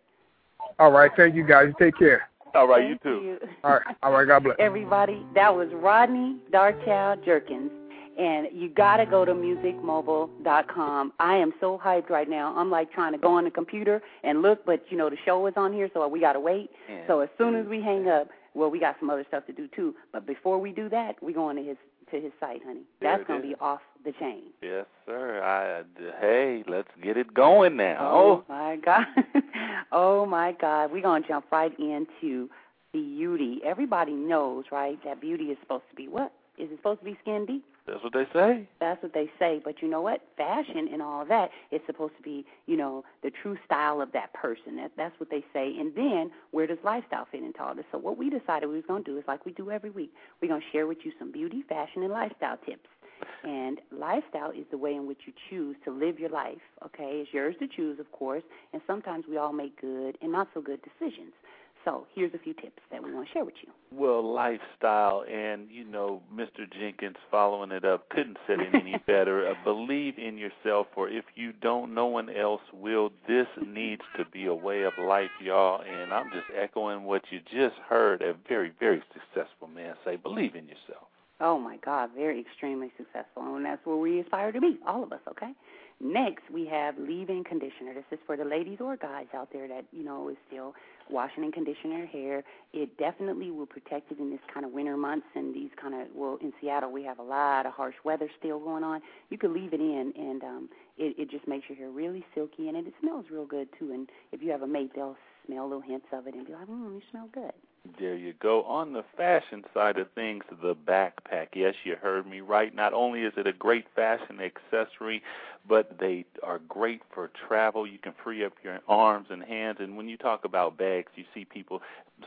All right. Thank you guys. Take care. All right, Thank you too. You. All right, all right. God bless. Everybody, that was Rodney Darkchild Jerkins. And you gotta go to musicmogul.com. I am so hyped right now. I'm like trying to go on the computer and look, but you know the show is on here, so we gotta wait. Yeah. So as soon as we hang up, well, we got some other stuff to do too. But before we do that, we go on to his to his site, honey. That's gonna is. be off the chain. Yes, sir. I hey, let's get it going now. Oh my God. oh my God. We're gonna jump right into beauty. Everybody knows, right, that beauty is supposed to be what? Is it supposed to be skin deep? That's what they say. That's what they say. But you know what? Fashion and all of that is supposed to be, you know, the true style of that person. That that's what they say. And then where does lifestyle fit into all this? So what we decided we was gonna do is like we do every week. We're gonna share with you some beauty, fashion, and lifestyle tips. And lifestyle is the way in which you choose to live your life. Okay, it's yours to choose, of course. And sometimes we all make good and not so good decisions. So here's a few tips that we want to share with you. Well, lifestyle, and you know, Mr. Jenkins following it up couldn't said it any better. Uh, believe in yourself, for if you don't, no one else will. This needs to be a way of life, y'all. And I'm just echoing what you just heard a very, very successful man say. Believe in yourself. Oh my God, very extremely successful, and that's where we aspire to be, all of us. Okay. Next, we have leave-in conditioner. This is for the ladies or guys out there that you know is still washing and conditioning their hair. It definitely will protect it in this kind of winter months and these kind of well, in Seattle we have a lot of harsh weather still going on. You could leave it in, and um, it, it just makes your hair really silky, and it, it smells real good too. And if you have a mate, they'll smell little hints of it and be like, "Hmm, you smell good." There you go. On the fashion side of things, the backpack. Yes, you heard me right. Not only is it a great fashion accessory, but they are great for travel. You can free up your arms and hands. And when you talk about bags, you see people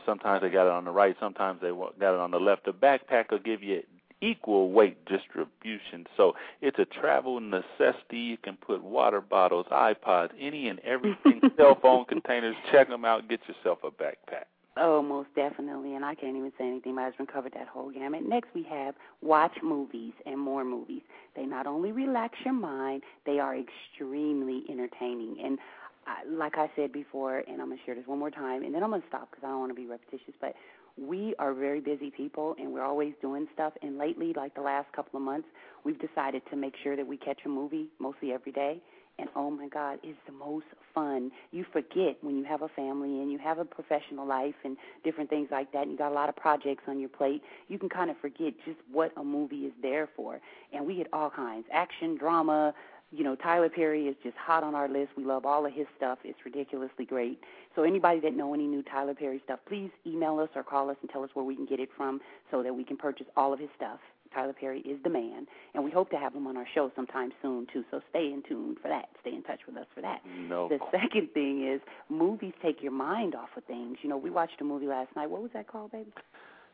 sometimes they got it on the right, sometimes they got it on the left. The backpack will give you equal weight distribution. So it's a travel necessity. You can put water bottles, iPods, any and everything, cell phone containers. Check them out. Get yourself a backpack. Oh, most definitely, and I can't even say anything. My husband covered that whole gamut. Next, we have watch movies and more movies. They not only relax your mind, they are extremely entertaining. And I, like I said before, and I'm gonna share this one more time, and then I'm gonna stop because I don't want to be repetitious. But we are very busy people, and we're always doing stuff. And lately, like the last couple of months, we've decided to make sure that we catch a movie mostly every day. And oh my God, it's the most fun. You forget when you have a family and you have a professional life and different things like that, and you got a lot of projects on your plate. You can kind of forget just what a movie is there for. And we get all kinds action, drama. You know, Tyler Perry is just hot on our list. We love all of his stuff. It's ridiculously great. So anybody that know any new Tyler Perry stuff, please email us or call us and tell us where we can get it from so that we can purchase all of his stuff. Tyler Perry is the man, and we hope to have him on our show sometime soon too. So stay in tune for that. Stay in touch with us for that. No. The second thing is movies take your mind off of things. You know, we watched a movie last night. What was that called, baby?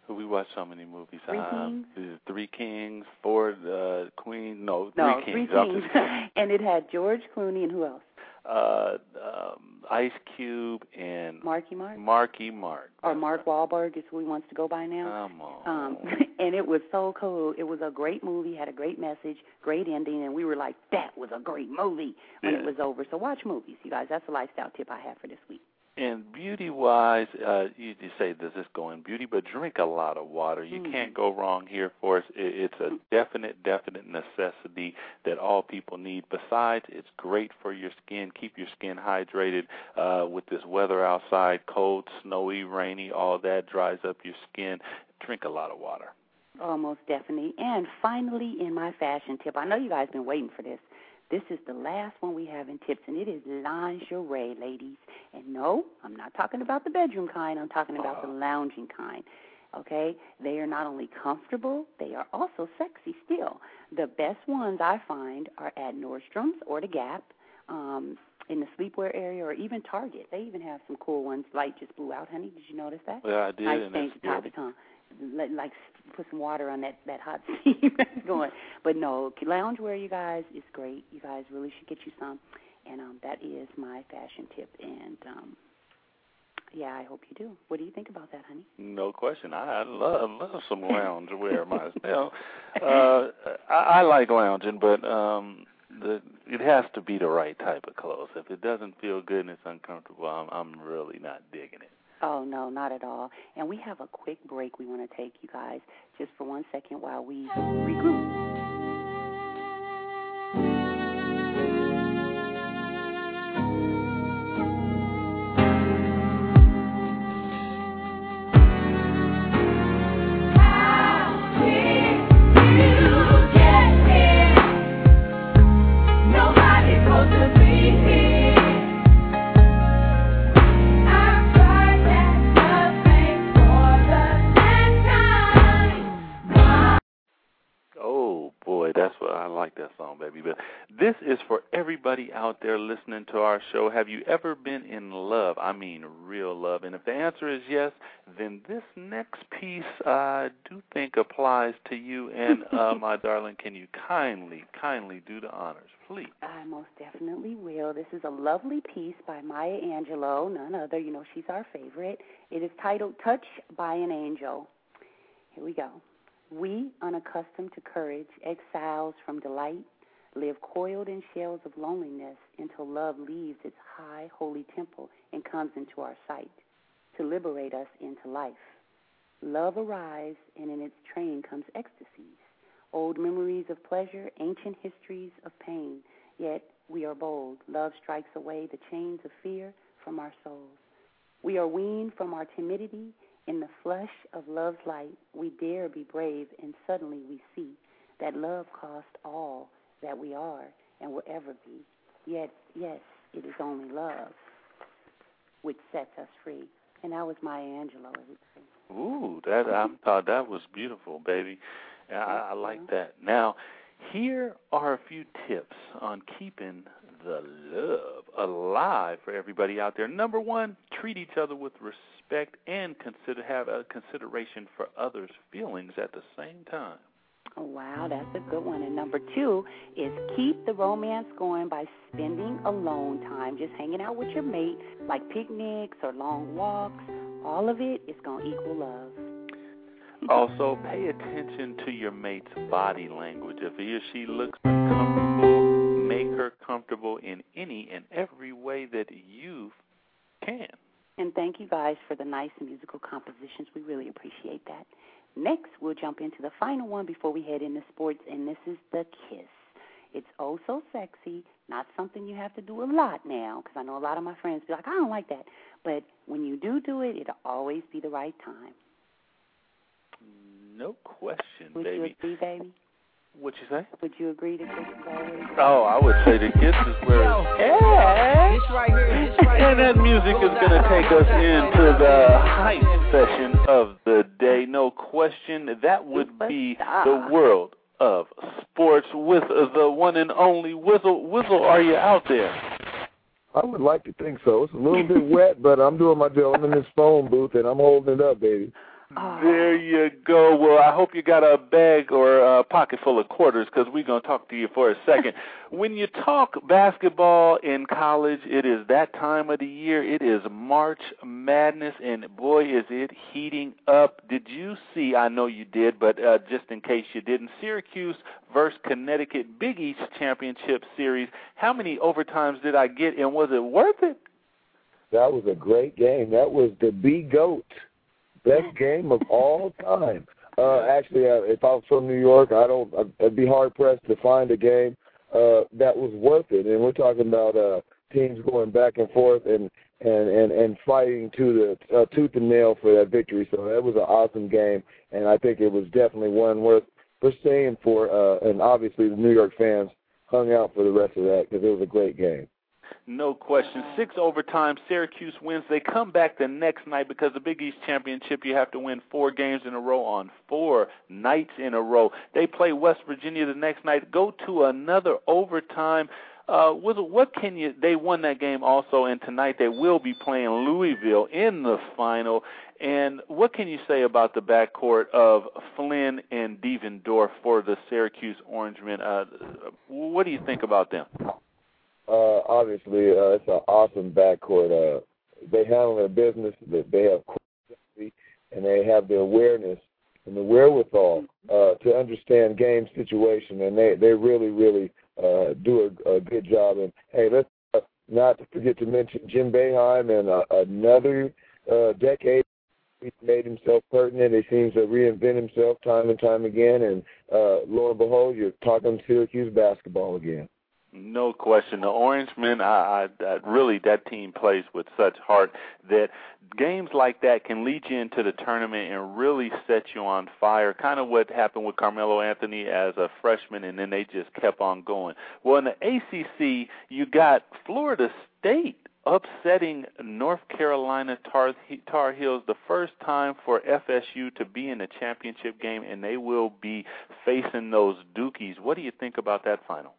We watched so many movies. Three um, Three Kings, Four uh, Queen. No, no, Three Kings. Three Kings. and it had George Clooney and who else? Uh, um, Ice Cube and Marky Mark Marky Mark. or Mark Wahlberg is who he wants to go by now. Come on. Um, and it was so cool. It was a great movie, had a great message, great ending, and we were like, that was a great movie when Yeah. it was over. So watch movies, you guys. That's a lifestyle tip I have for this week. And beauty wise, uh, you, you say does this go in beauty, but drink a lot of water. You Mhm. can't go wrong here for us. It, it's a definite, definite necessity that all people need. Besides, it's great for your skin. Keep your skin hydrated uh, with this weather outside, cold, snowy, rainy, all that dries up your skin. Drink a lot of water. Almost definitely. And finally, in my fashion tip, I know you guys been waiting for this. This is the last one we have in tips, and it is lingerie, ladies. And no, I'm not talking about the bedroom kind. I'm talking about the lounging kind. Okay, they are not only comfortable, they are also sexy still. The best ones I find are at Nordstrom's or the Gap, um, in the sleepwear area, or even Target. They even have some cool ones. Light just blew out, honey. Did you notice that? Well, I did, nice change topic, huh? Like put some water on that that hot steam that's going. But no, loungewear, you guys, is great. You guys really should get you some, and um, that is my fashion tip. And um, yeah, I hope you do. What do you think about that, honey? No question. I, love love some lounge wear myself. Uh, I, I like lounging, but um, the it has to be the right type of clothes. If it doesn't feel good and it's uncomfortable, I'm, I'm really not digging it. Oh, no, not at all. And we have a quick break we want to take, you guys, just for one second while we regroup. Out there listening to our show. Have you ever been in love? I mean, real love. And if the answer is yes, then this next piece I do think applies to you. And uh, my darling, can you kindly, kindly do the honors, please? I most definitely will. This is a lovely piece by Maya Angelou, none other. You know, she's our favorite. It is titled Touch by an Angel. Here we go. We, unaccustomed to courage, exiles from delight, live coiled in shells of loneliness until love leaves its high, holy temple and comes into our sight to liberate us into life. Love arrives, and in its train comes ecstasies, old memories of pleasure, ancient histories of pain. Yet we are bold. Love strikes away the chains of fear from our souls. We are weaned from our timidity. In the flush of love's light, we dare be brave, and suddenly we see that love cost all that we are and will ever be. Yet, yes, it is only love which sets us free. And that was Maya Angelou, everybody. Ooh, that I thought that was beautiful, baby. I, I like that. Now, here are a few tips on keeping the love alive for everybody out there. Number one, treat each other with respect and consider have a consideration for others' feelings at the same time. Oh, wow, that's a good one. And number two is keep the romance going by spending alone time, just hanging out with your mate, like picnics or long walks. All of it is going to equal love. Also, pay attention to your mate's body language. If he or she looks uncomfortable, make her comfortable in any and every way that you can. And thank you guys for the nice musical compositions. We really appreciate that. Next, we'll jump into the final one before we head into sports, and this is the kiss. It's oh so sexy, not something you have to do a lot now, because I know a lot of my friends be like, I don't like that. But when you do do it, it'll always be the right time. No question, Would baby. you agree, baby? What you say? Would you agree to kiss is always? Oh, I would say the kiss is where Yo, it's at. This right here, this right And that music is going to take us into the hype session of the day. No question, that would be the world of sports with the one and only Whistle. Whistle, are you out there? I would like to think so. It's a little bit wet, but I'm doing my deal. I'm in this phone booth and I'm holding it up, baby. Oh, There you go. Well, I hope you got a bag or a pocket full of quarters because we're going to talk to you for a second. when you talk basketball in college, it is that time of the year. It is March Madness, and boy, is it heating up. Did you see? I know you did, but uh, just in case you didn't, Syracuse versus Connecticut Big East Championship Series. How many overtimes did I get, and was it worth it? That was a great game. That was the B goat best game of all time. Uh, actually, uh, if I was from New York, I don't. I'd, be hard pressed to find a game uh, that was worth it. And we're talking about uh, teams going back and forth and and and and fighting to the uh, tooth and nail for that victory. So that was an awesome game, and I think it was definitely one worth for staying for. Uh, and obviously, the New York fans hung out for the rest of that because it was a great game. No question. Six overtime. Syracuse wins. They come back the next night because the Big East Championship, you have to win four games in a row on four nights in a row. They play West Virginia the next night. Go to another overtime. Uh, what, what can you? They won that game also, and tonight they will be playing Louisville in the final. And what can you say about the backcourt of Flynn and Devendorf for the Syracuse Orangemen? Uh, what do you think about them? Uh, obviously, uh, it's an awesome backcourt. Uh, they handle their business. They, have quality, and they have the awareness and the wherewithal uh, to understand game situation, and they they really really uh, do a, a good job. And hey, let's not forget to mention Jim Boeheim and uh, another uh, decades, he's made himself pertinent. He seems to reinvent himself time and time again. And uh, lo and behold, you're talking Syracuse basketball again. No question. The Orangemen, I, I, I really that team plays with such heart that games like that can lead you into the tournament and really set you on fire. Kind of what happened with Carmelo Anthony as a freshman, and then they just kept on going. Well, in the ACC, you got Florida State upsetting North Carolina Tar, Tar Heels the first time for FSU to be in a championship game, and they will be facing those Dukies. What do you think about that final?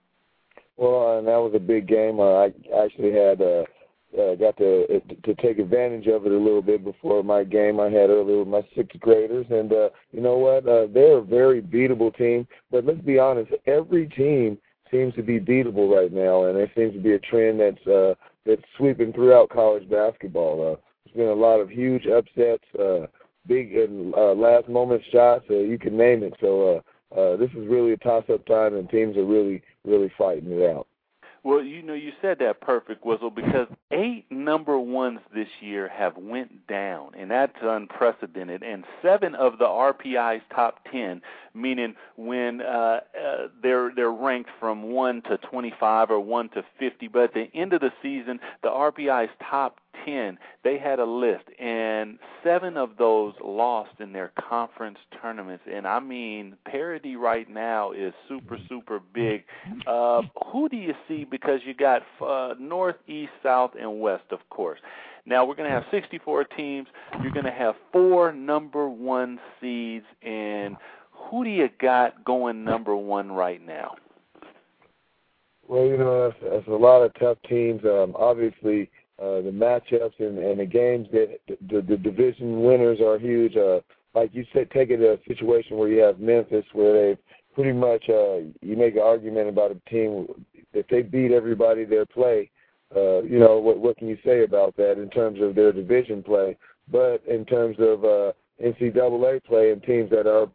Well, and that was a big game. Uh, I actually had uh, uh, got to to take advantage of it a little bit before my game I had earlier with my sixth graders, and uh, you know what? Uh, they're a very beatable team. But let's be honest, every team seems to be beatable right now, and there seems to be a trend that's uh, that's sweeping throughout college basketball. Uh, there's been a lot of huge upsets, uh, big and uh, last moment shots. Uh, you can name it. So uh, uh, this is really a toss-up time, and teams are really really fighting it out. Well, you know, you said that perfect, Whistle, because eight number ones this year have went down, and that's unprecedented. And seven of the RPI's top ten, meaning when uh, uh, they're they're ranked from one to twenty-five or one to fifty, but at the end of the season, the RPI's top 10, they had a list, and seven of those lost in their conference tournaments. And I mean, parity right now is super, super big. Uh, who do you see? Because you got uh, north, east, south, and west, of course. Now we're going to have 64 teams. You're going to have four number one seeds, and who do you got going number one right now? Well, you know, that's, that's a lot of tough teams. Um, obviously, uh, the matchups and, and the games that the, the division winners are huge. Uh, like you said, take it a situation where you have Memphis, where they pretty much uh, you make an argument about a team if they beat everybody their play. Uh, you know what what can you say about that in terms of their division play? But in terms of uh, NCAA play and teams that are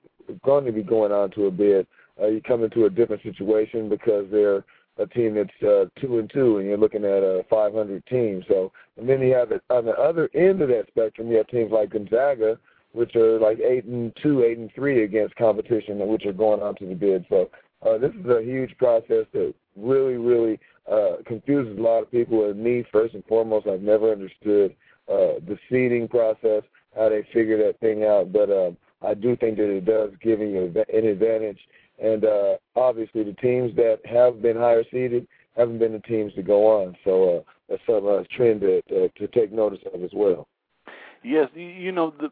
going to be going on to a bid, uh, you come into a different situation because they're a team that's uh, two and two, and you're looking at a 500 team. So, and then you have it on the other end of that spectrum. You have teams like Gonzaga, which are like eight and two, eight and three against competition, which are going on to the bid. So, uh, this is a huge process that really, really uh, confuses a lot of people. And me, first and foremost, I've never understood uh, the seeding process, how they figure that thing out. But um, I do think that it does give you an advantage and uh, obviously, the teams that have been higher seeded haven't been the teams to go on. So uh, that's a uh, trend uh, to take notice of as well. Yes, you know, the,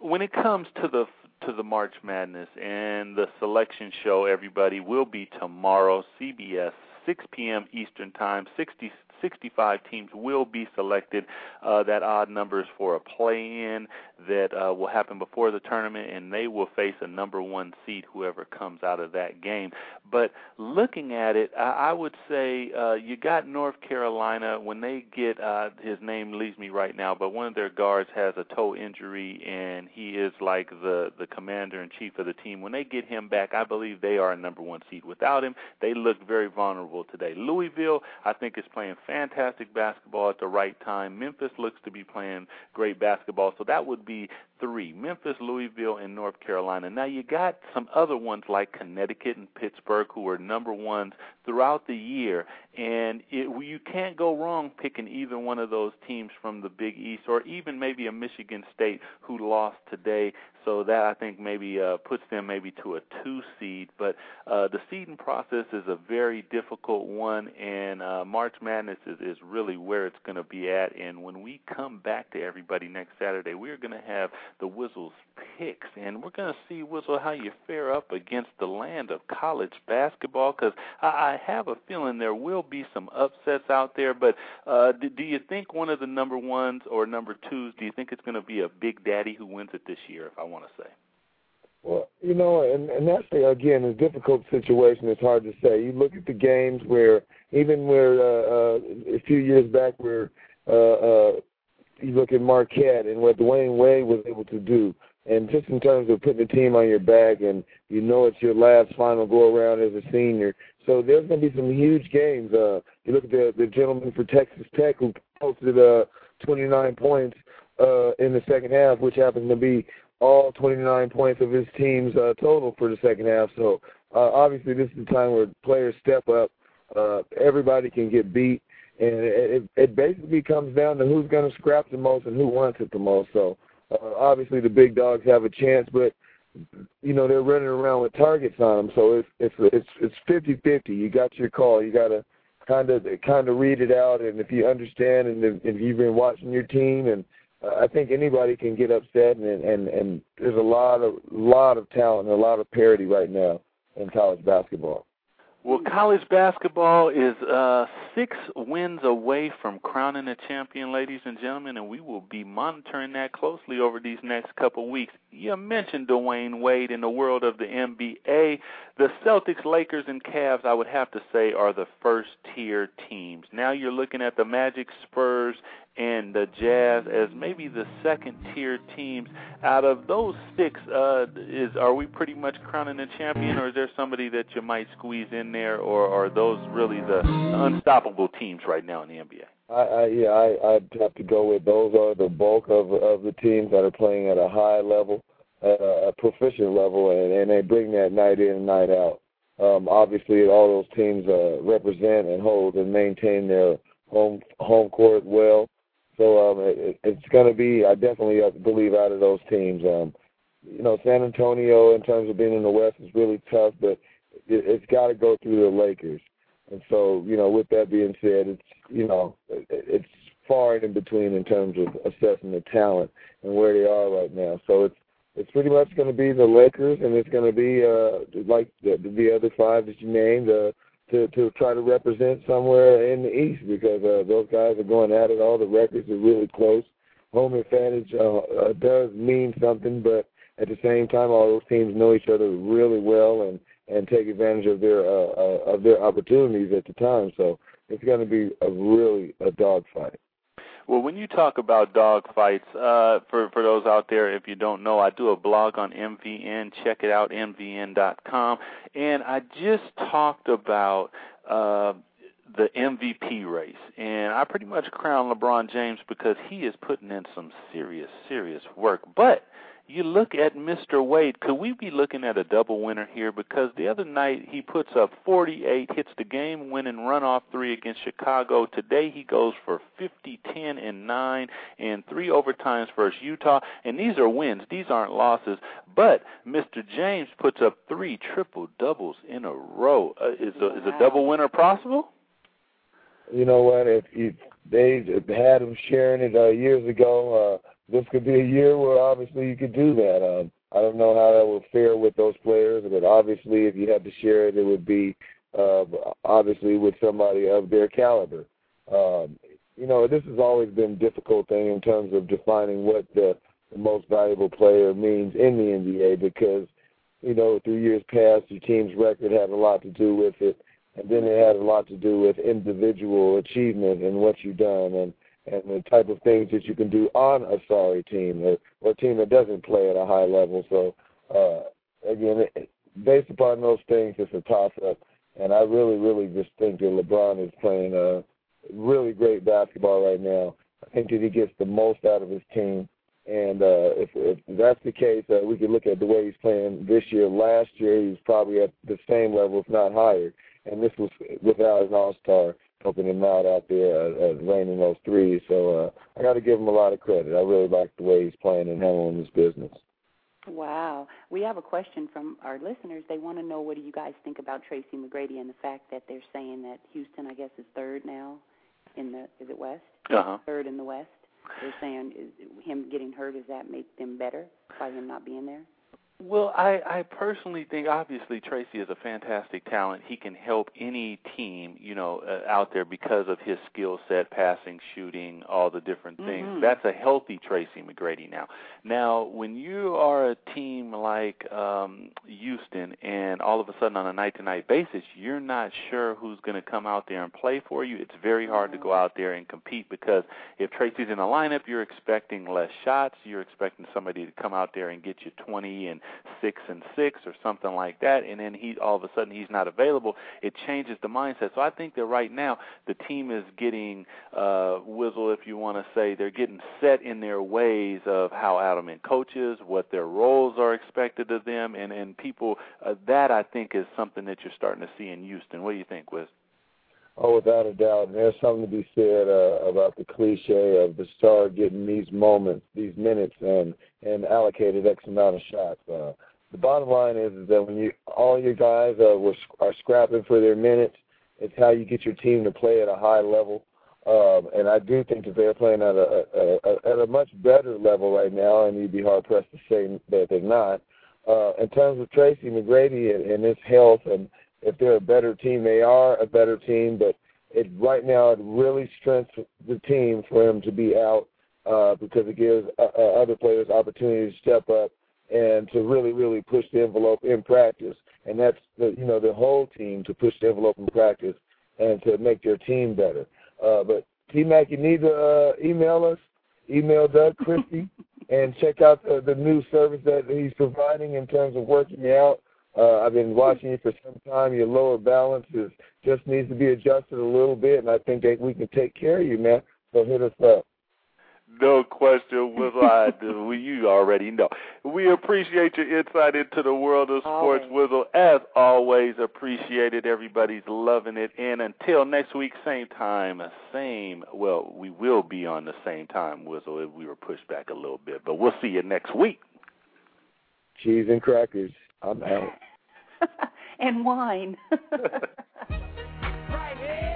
when it comes to the to the March Madness and the selection show, everybody will be tomorrow, CBS, 6 p.m. Eastern Time, 60 65 teams will be selected. Uh, that odd number is for a play-in that uh, will happen before the tournament, and they will face a number one seed, whoever comes out of that game. But looking at it, I, I would say uh, you got North Carolina when they get uh, his name leaves me right now, but one of their guards has a toe injury, and he is like the the commander in chief of the team. When they get him back, I believe they are a number one seed. Without him, they look very vulnerable today. Louisville, I think, is playing fantastic basketball at the right time. Memphis looks to be playing great basketball. So that would be three Memphis, Louisville, and North Carolina. Now, you got some other ones like Connecticut and Pittsburgh who are number ones throughout the year. And it, you can't go wrong picking either one of those teams from the Big East or even maybe a Michigan State who lost today. So that I think maybe uh, puts them maybe to a two seed. But uh, the seeding process is a very difficult one, and uh, March Madness is, is really where it's going to be at. And when we come back to everybody next Saturday, we're going to have the Whistles picks, and we're going to see Whistle how you fare up against the land of college basketball. Because I, I have a feeling there will be some upsets out there. But uh, do, do you think one of the number ones or number twos? Do you think it's going to be a Big Daddy who wins it this year? If I want to say. Well, you know, and, and that's again a difficult situation. It's hard to say. You look at the games where even where uh, uh, a few years back where uh, uh, you look at Marquette and what Dwyane Wade was able to do, and just in terms of putting the team on your back, and you know it's your last final go around as a senior. So there's going to be some huge games. Uh, you look at the the gentleman for Texas Tech who posted uh, 29 points uh, in the second half, which happens to be all 29 points of his team's uh, total for the second half. So uh, obviously, this is the time where players step up. Uh, everybody can get beat, and it, it basically comes down to who's going to scrap the most and who wants it the most. So uh, obviously, the big dogs have a chance, but you know they're running around with targets on them, so it's it's it's it's fifty fifty. You got your call. You got to kind of kind of read it out, and if you understand, and if, if you've been watching your team, and uh, I think anybody can get upset, and and and there's a lot of lot of talent and a lot of parity right now in college basketball. Well, college basketball is uh, six wins away from crowning a champion, ladies and gentlemen, and we will be monitoring that closely over these next couple weeks. You mentioned Dwyane Wade in the world of the NBA. The Celtics, Lakers, and Cavs, I would have to say, are the first tier teams. Now you're looking at the Magic, Spurs, and the Jazz as maybe the second tier teams. Out of those six, uh, is are we pretty much crowning a champion, or is there somebody that you might squeeze in there, or are those really the unstoppable teams right now in the NBA? I, I yeah, I I'd have to go with those are the bulk of of the teams that are playing at a high level, a, a proficient level, and and they bring that night in and night out. Um, obviously, all those teams uh, represent and hold and maintain their home home court well. So um, it, it's going to be, I definitely believe, out of those teams. Um, you know, San Antonio, in terms of being in the West, is really tough, but it, it's got to go through the Lakers. And so, you know, with that being said, it's you know, it, it's far and in between in terms of assessing the talent and where they are right now. So it's it's pretty much going to be the Lakers, and it's going to be uh, like the, the other five that you named. Uh, to to try to represent somewhere in the East because uh, those guys are going at it. All the records are really close. Home advantage uh, uh, does mean something, but at the same time, all those teams know each other really well and and take advantage of their uh, uh, of their opportunities at the time. So it's going to be a really a dogfight. Well, when you talk about dog fights, uh, for for those out there, if you don't know, I do a blog on MVN. Check it out, MVN.com, and I just talked about uh, the MVP race, and I pretty much crown LeBron James because he is putting in some serious, serious work. But you look at Mr. Wade, could we be looking at a double winner here? Because the other night he puts up 48, hits the game winning runoff three against Chicago. Today he goes for 50, 10, and 9, and three overtimes versus Utah. And these are wins, these aren't losses. But Mr. James puts up three triple doubles in a row. Uh, is, a, is a double winner possible? You know what? If you, they had him sharing it uh, years ago, uh, this could be a year where obviously you could do that. Um, I don't know how that will fare with those players, but obviously if you had to share it, it would be uh, obviously with somebody of their caliber. Um, you know, this has always been a difficult thing in terms of defining what the, the most valuable player means in the NBA because, you know, through years past, your team's record had a lot to do with it, and then it had a lot to do with individual achievement and what you've done. And and the type of things that you can do on a sorry team or, or a team that doesn't play at a high level. So uh, again, based upon those things, it's a toss up. And I really, really just think that LeBron is playing a really great basketball right now. I think that he gets the most out of his team. And uh, if, if that's the case, uh, we can look at the way he's playing this year. Last year, he was probably at the same level, if not higher. And this was without an all-star helping him out out there uh, uh, raining those threes. So uh, I got to give him a lot of credit. I really like the way he's playing and handling his business. Wow. We have a question from our listeners. They want to know what do you guys think about Tracy McGrady and the fact that they're saying that Houston, I guess, is third now in the is it West? Uh-huh. Third in the West. They're saying is him getting hurt does that make them better by him not being there? Well, I, I personally think obviously Tracy is a fantastic talent. He can help any team, you know, uh, out there because of his skill set, passing, shooting, all the different things. Mhm. That's a healthy Tracy McGrady now. Now, when you are a team like um Houston and all of a sudden on a night-to-night basis, you're not sure who's going to come out there and play for you. It's very hard to go out there and compete because if Tracy's in the lineup, you're expecting less shots. You're expecting somebody to come out there and get you 20 and six and six or something like that, and then he all of a sudden he's not available, it changes the mindset. So I think that right now the team is getting uh, Wizzle, if you want to say, they're getting set in their ways of how Adelman coaches, what their roles are expected of them, and and people. Uh, that I think is something that you're starting to see in Houston. What do you think, Wiz? Oh, without a doubt. And there's something to be said uh, about the cliche of the star getting these moments, these minutes, and and allocated X amount of shots. Uh, the bottom line is, is that when you all your guys uh, were, are scrapping for their minutes, it's how you get your team to play at a high level. Um, and I do think that they're playing at a, a, a at a much better level right now, and you'd be hard pressed to say that they're not. Uh, in terms of Tracy McGrady and, and his health and if they're a better team, they are a better team. But it right now it really strengthens the team for him to be out uh, because it gives uh, uh, other players opportunity to step up and to really, really push the envelope in practice. And that's the you know the whole team to push the envelope in practice and to make their team better. Uh, but T Mac, you need to uh, email us, email Doug Christie, and check out the, the new service that he's providing in terms of working out. Uh, I've been watching you for some time. Your lower balance is just needs to be adjusted a little bit, and I think that we can take care of you, man. So hit us up. No question, Wizzle. I do. You already know. We appreciate your insight into the world of sports, Always. Wizzle. As always, appreciated. Everybody's loving it. And until next week, same time, same. Well, we will be on the same time, Wizzle. If we were pushed back a little bit, but we'll see you next week. Cheese and crackers. I'm out. and wine.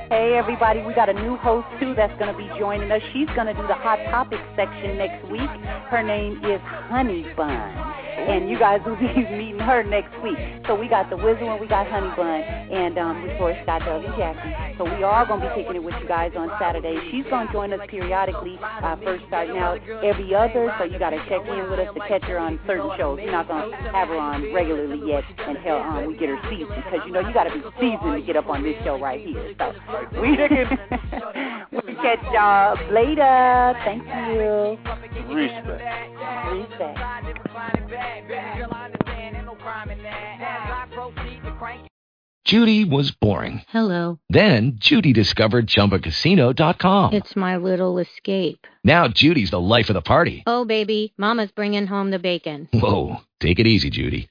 hey, everybody, we got a new host, too, that's going to be joining us. She's going to do the Hot Topics section next week. Her name is Honey Bun. And you guys will be meeting her next week. So we got the Wizard and we got Honey Bun. And um, of course, got Doug and Jackson. So we are going to be taking it with you guys on Saturday. She's going to join us periodically, uh, first starting out every other. So you got to check in with us to catch her on certain shows. You're not going to have her on regularly yet until um, we get her seasoned. Because, you know, you got to be seasoned to get up on this show right here. So we we'll catch y'all later. Thank you. Respect. Respect. Judy was boring. Hello. Then Judy discovered ChumbaCasino.com. It's my little escape. Now Judy's the life of the party. Oh, baby, Mama's bringing home the bacon. Whoa, take it easy, Judy.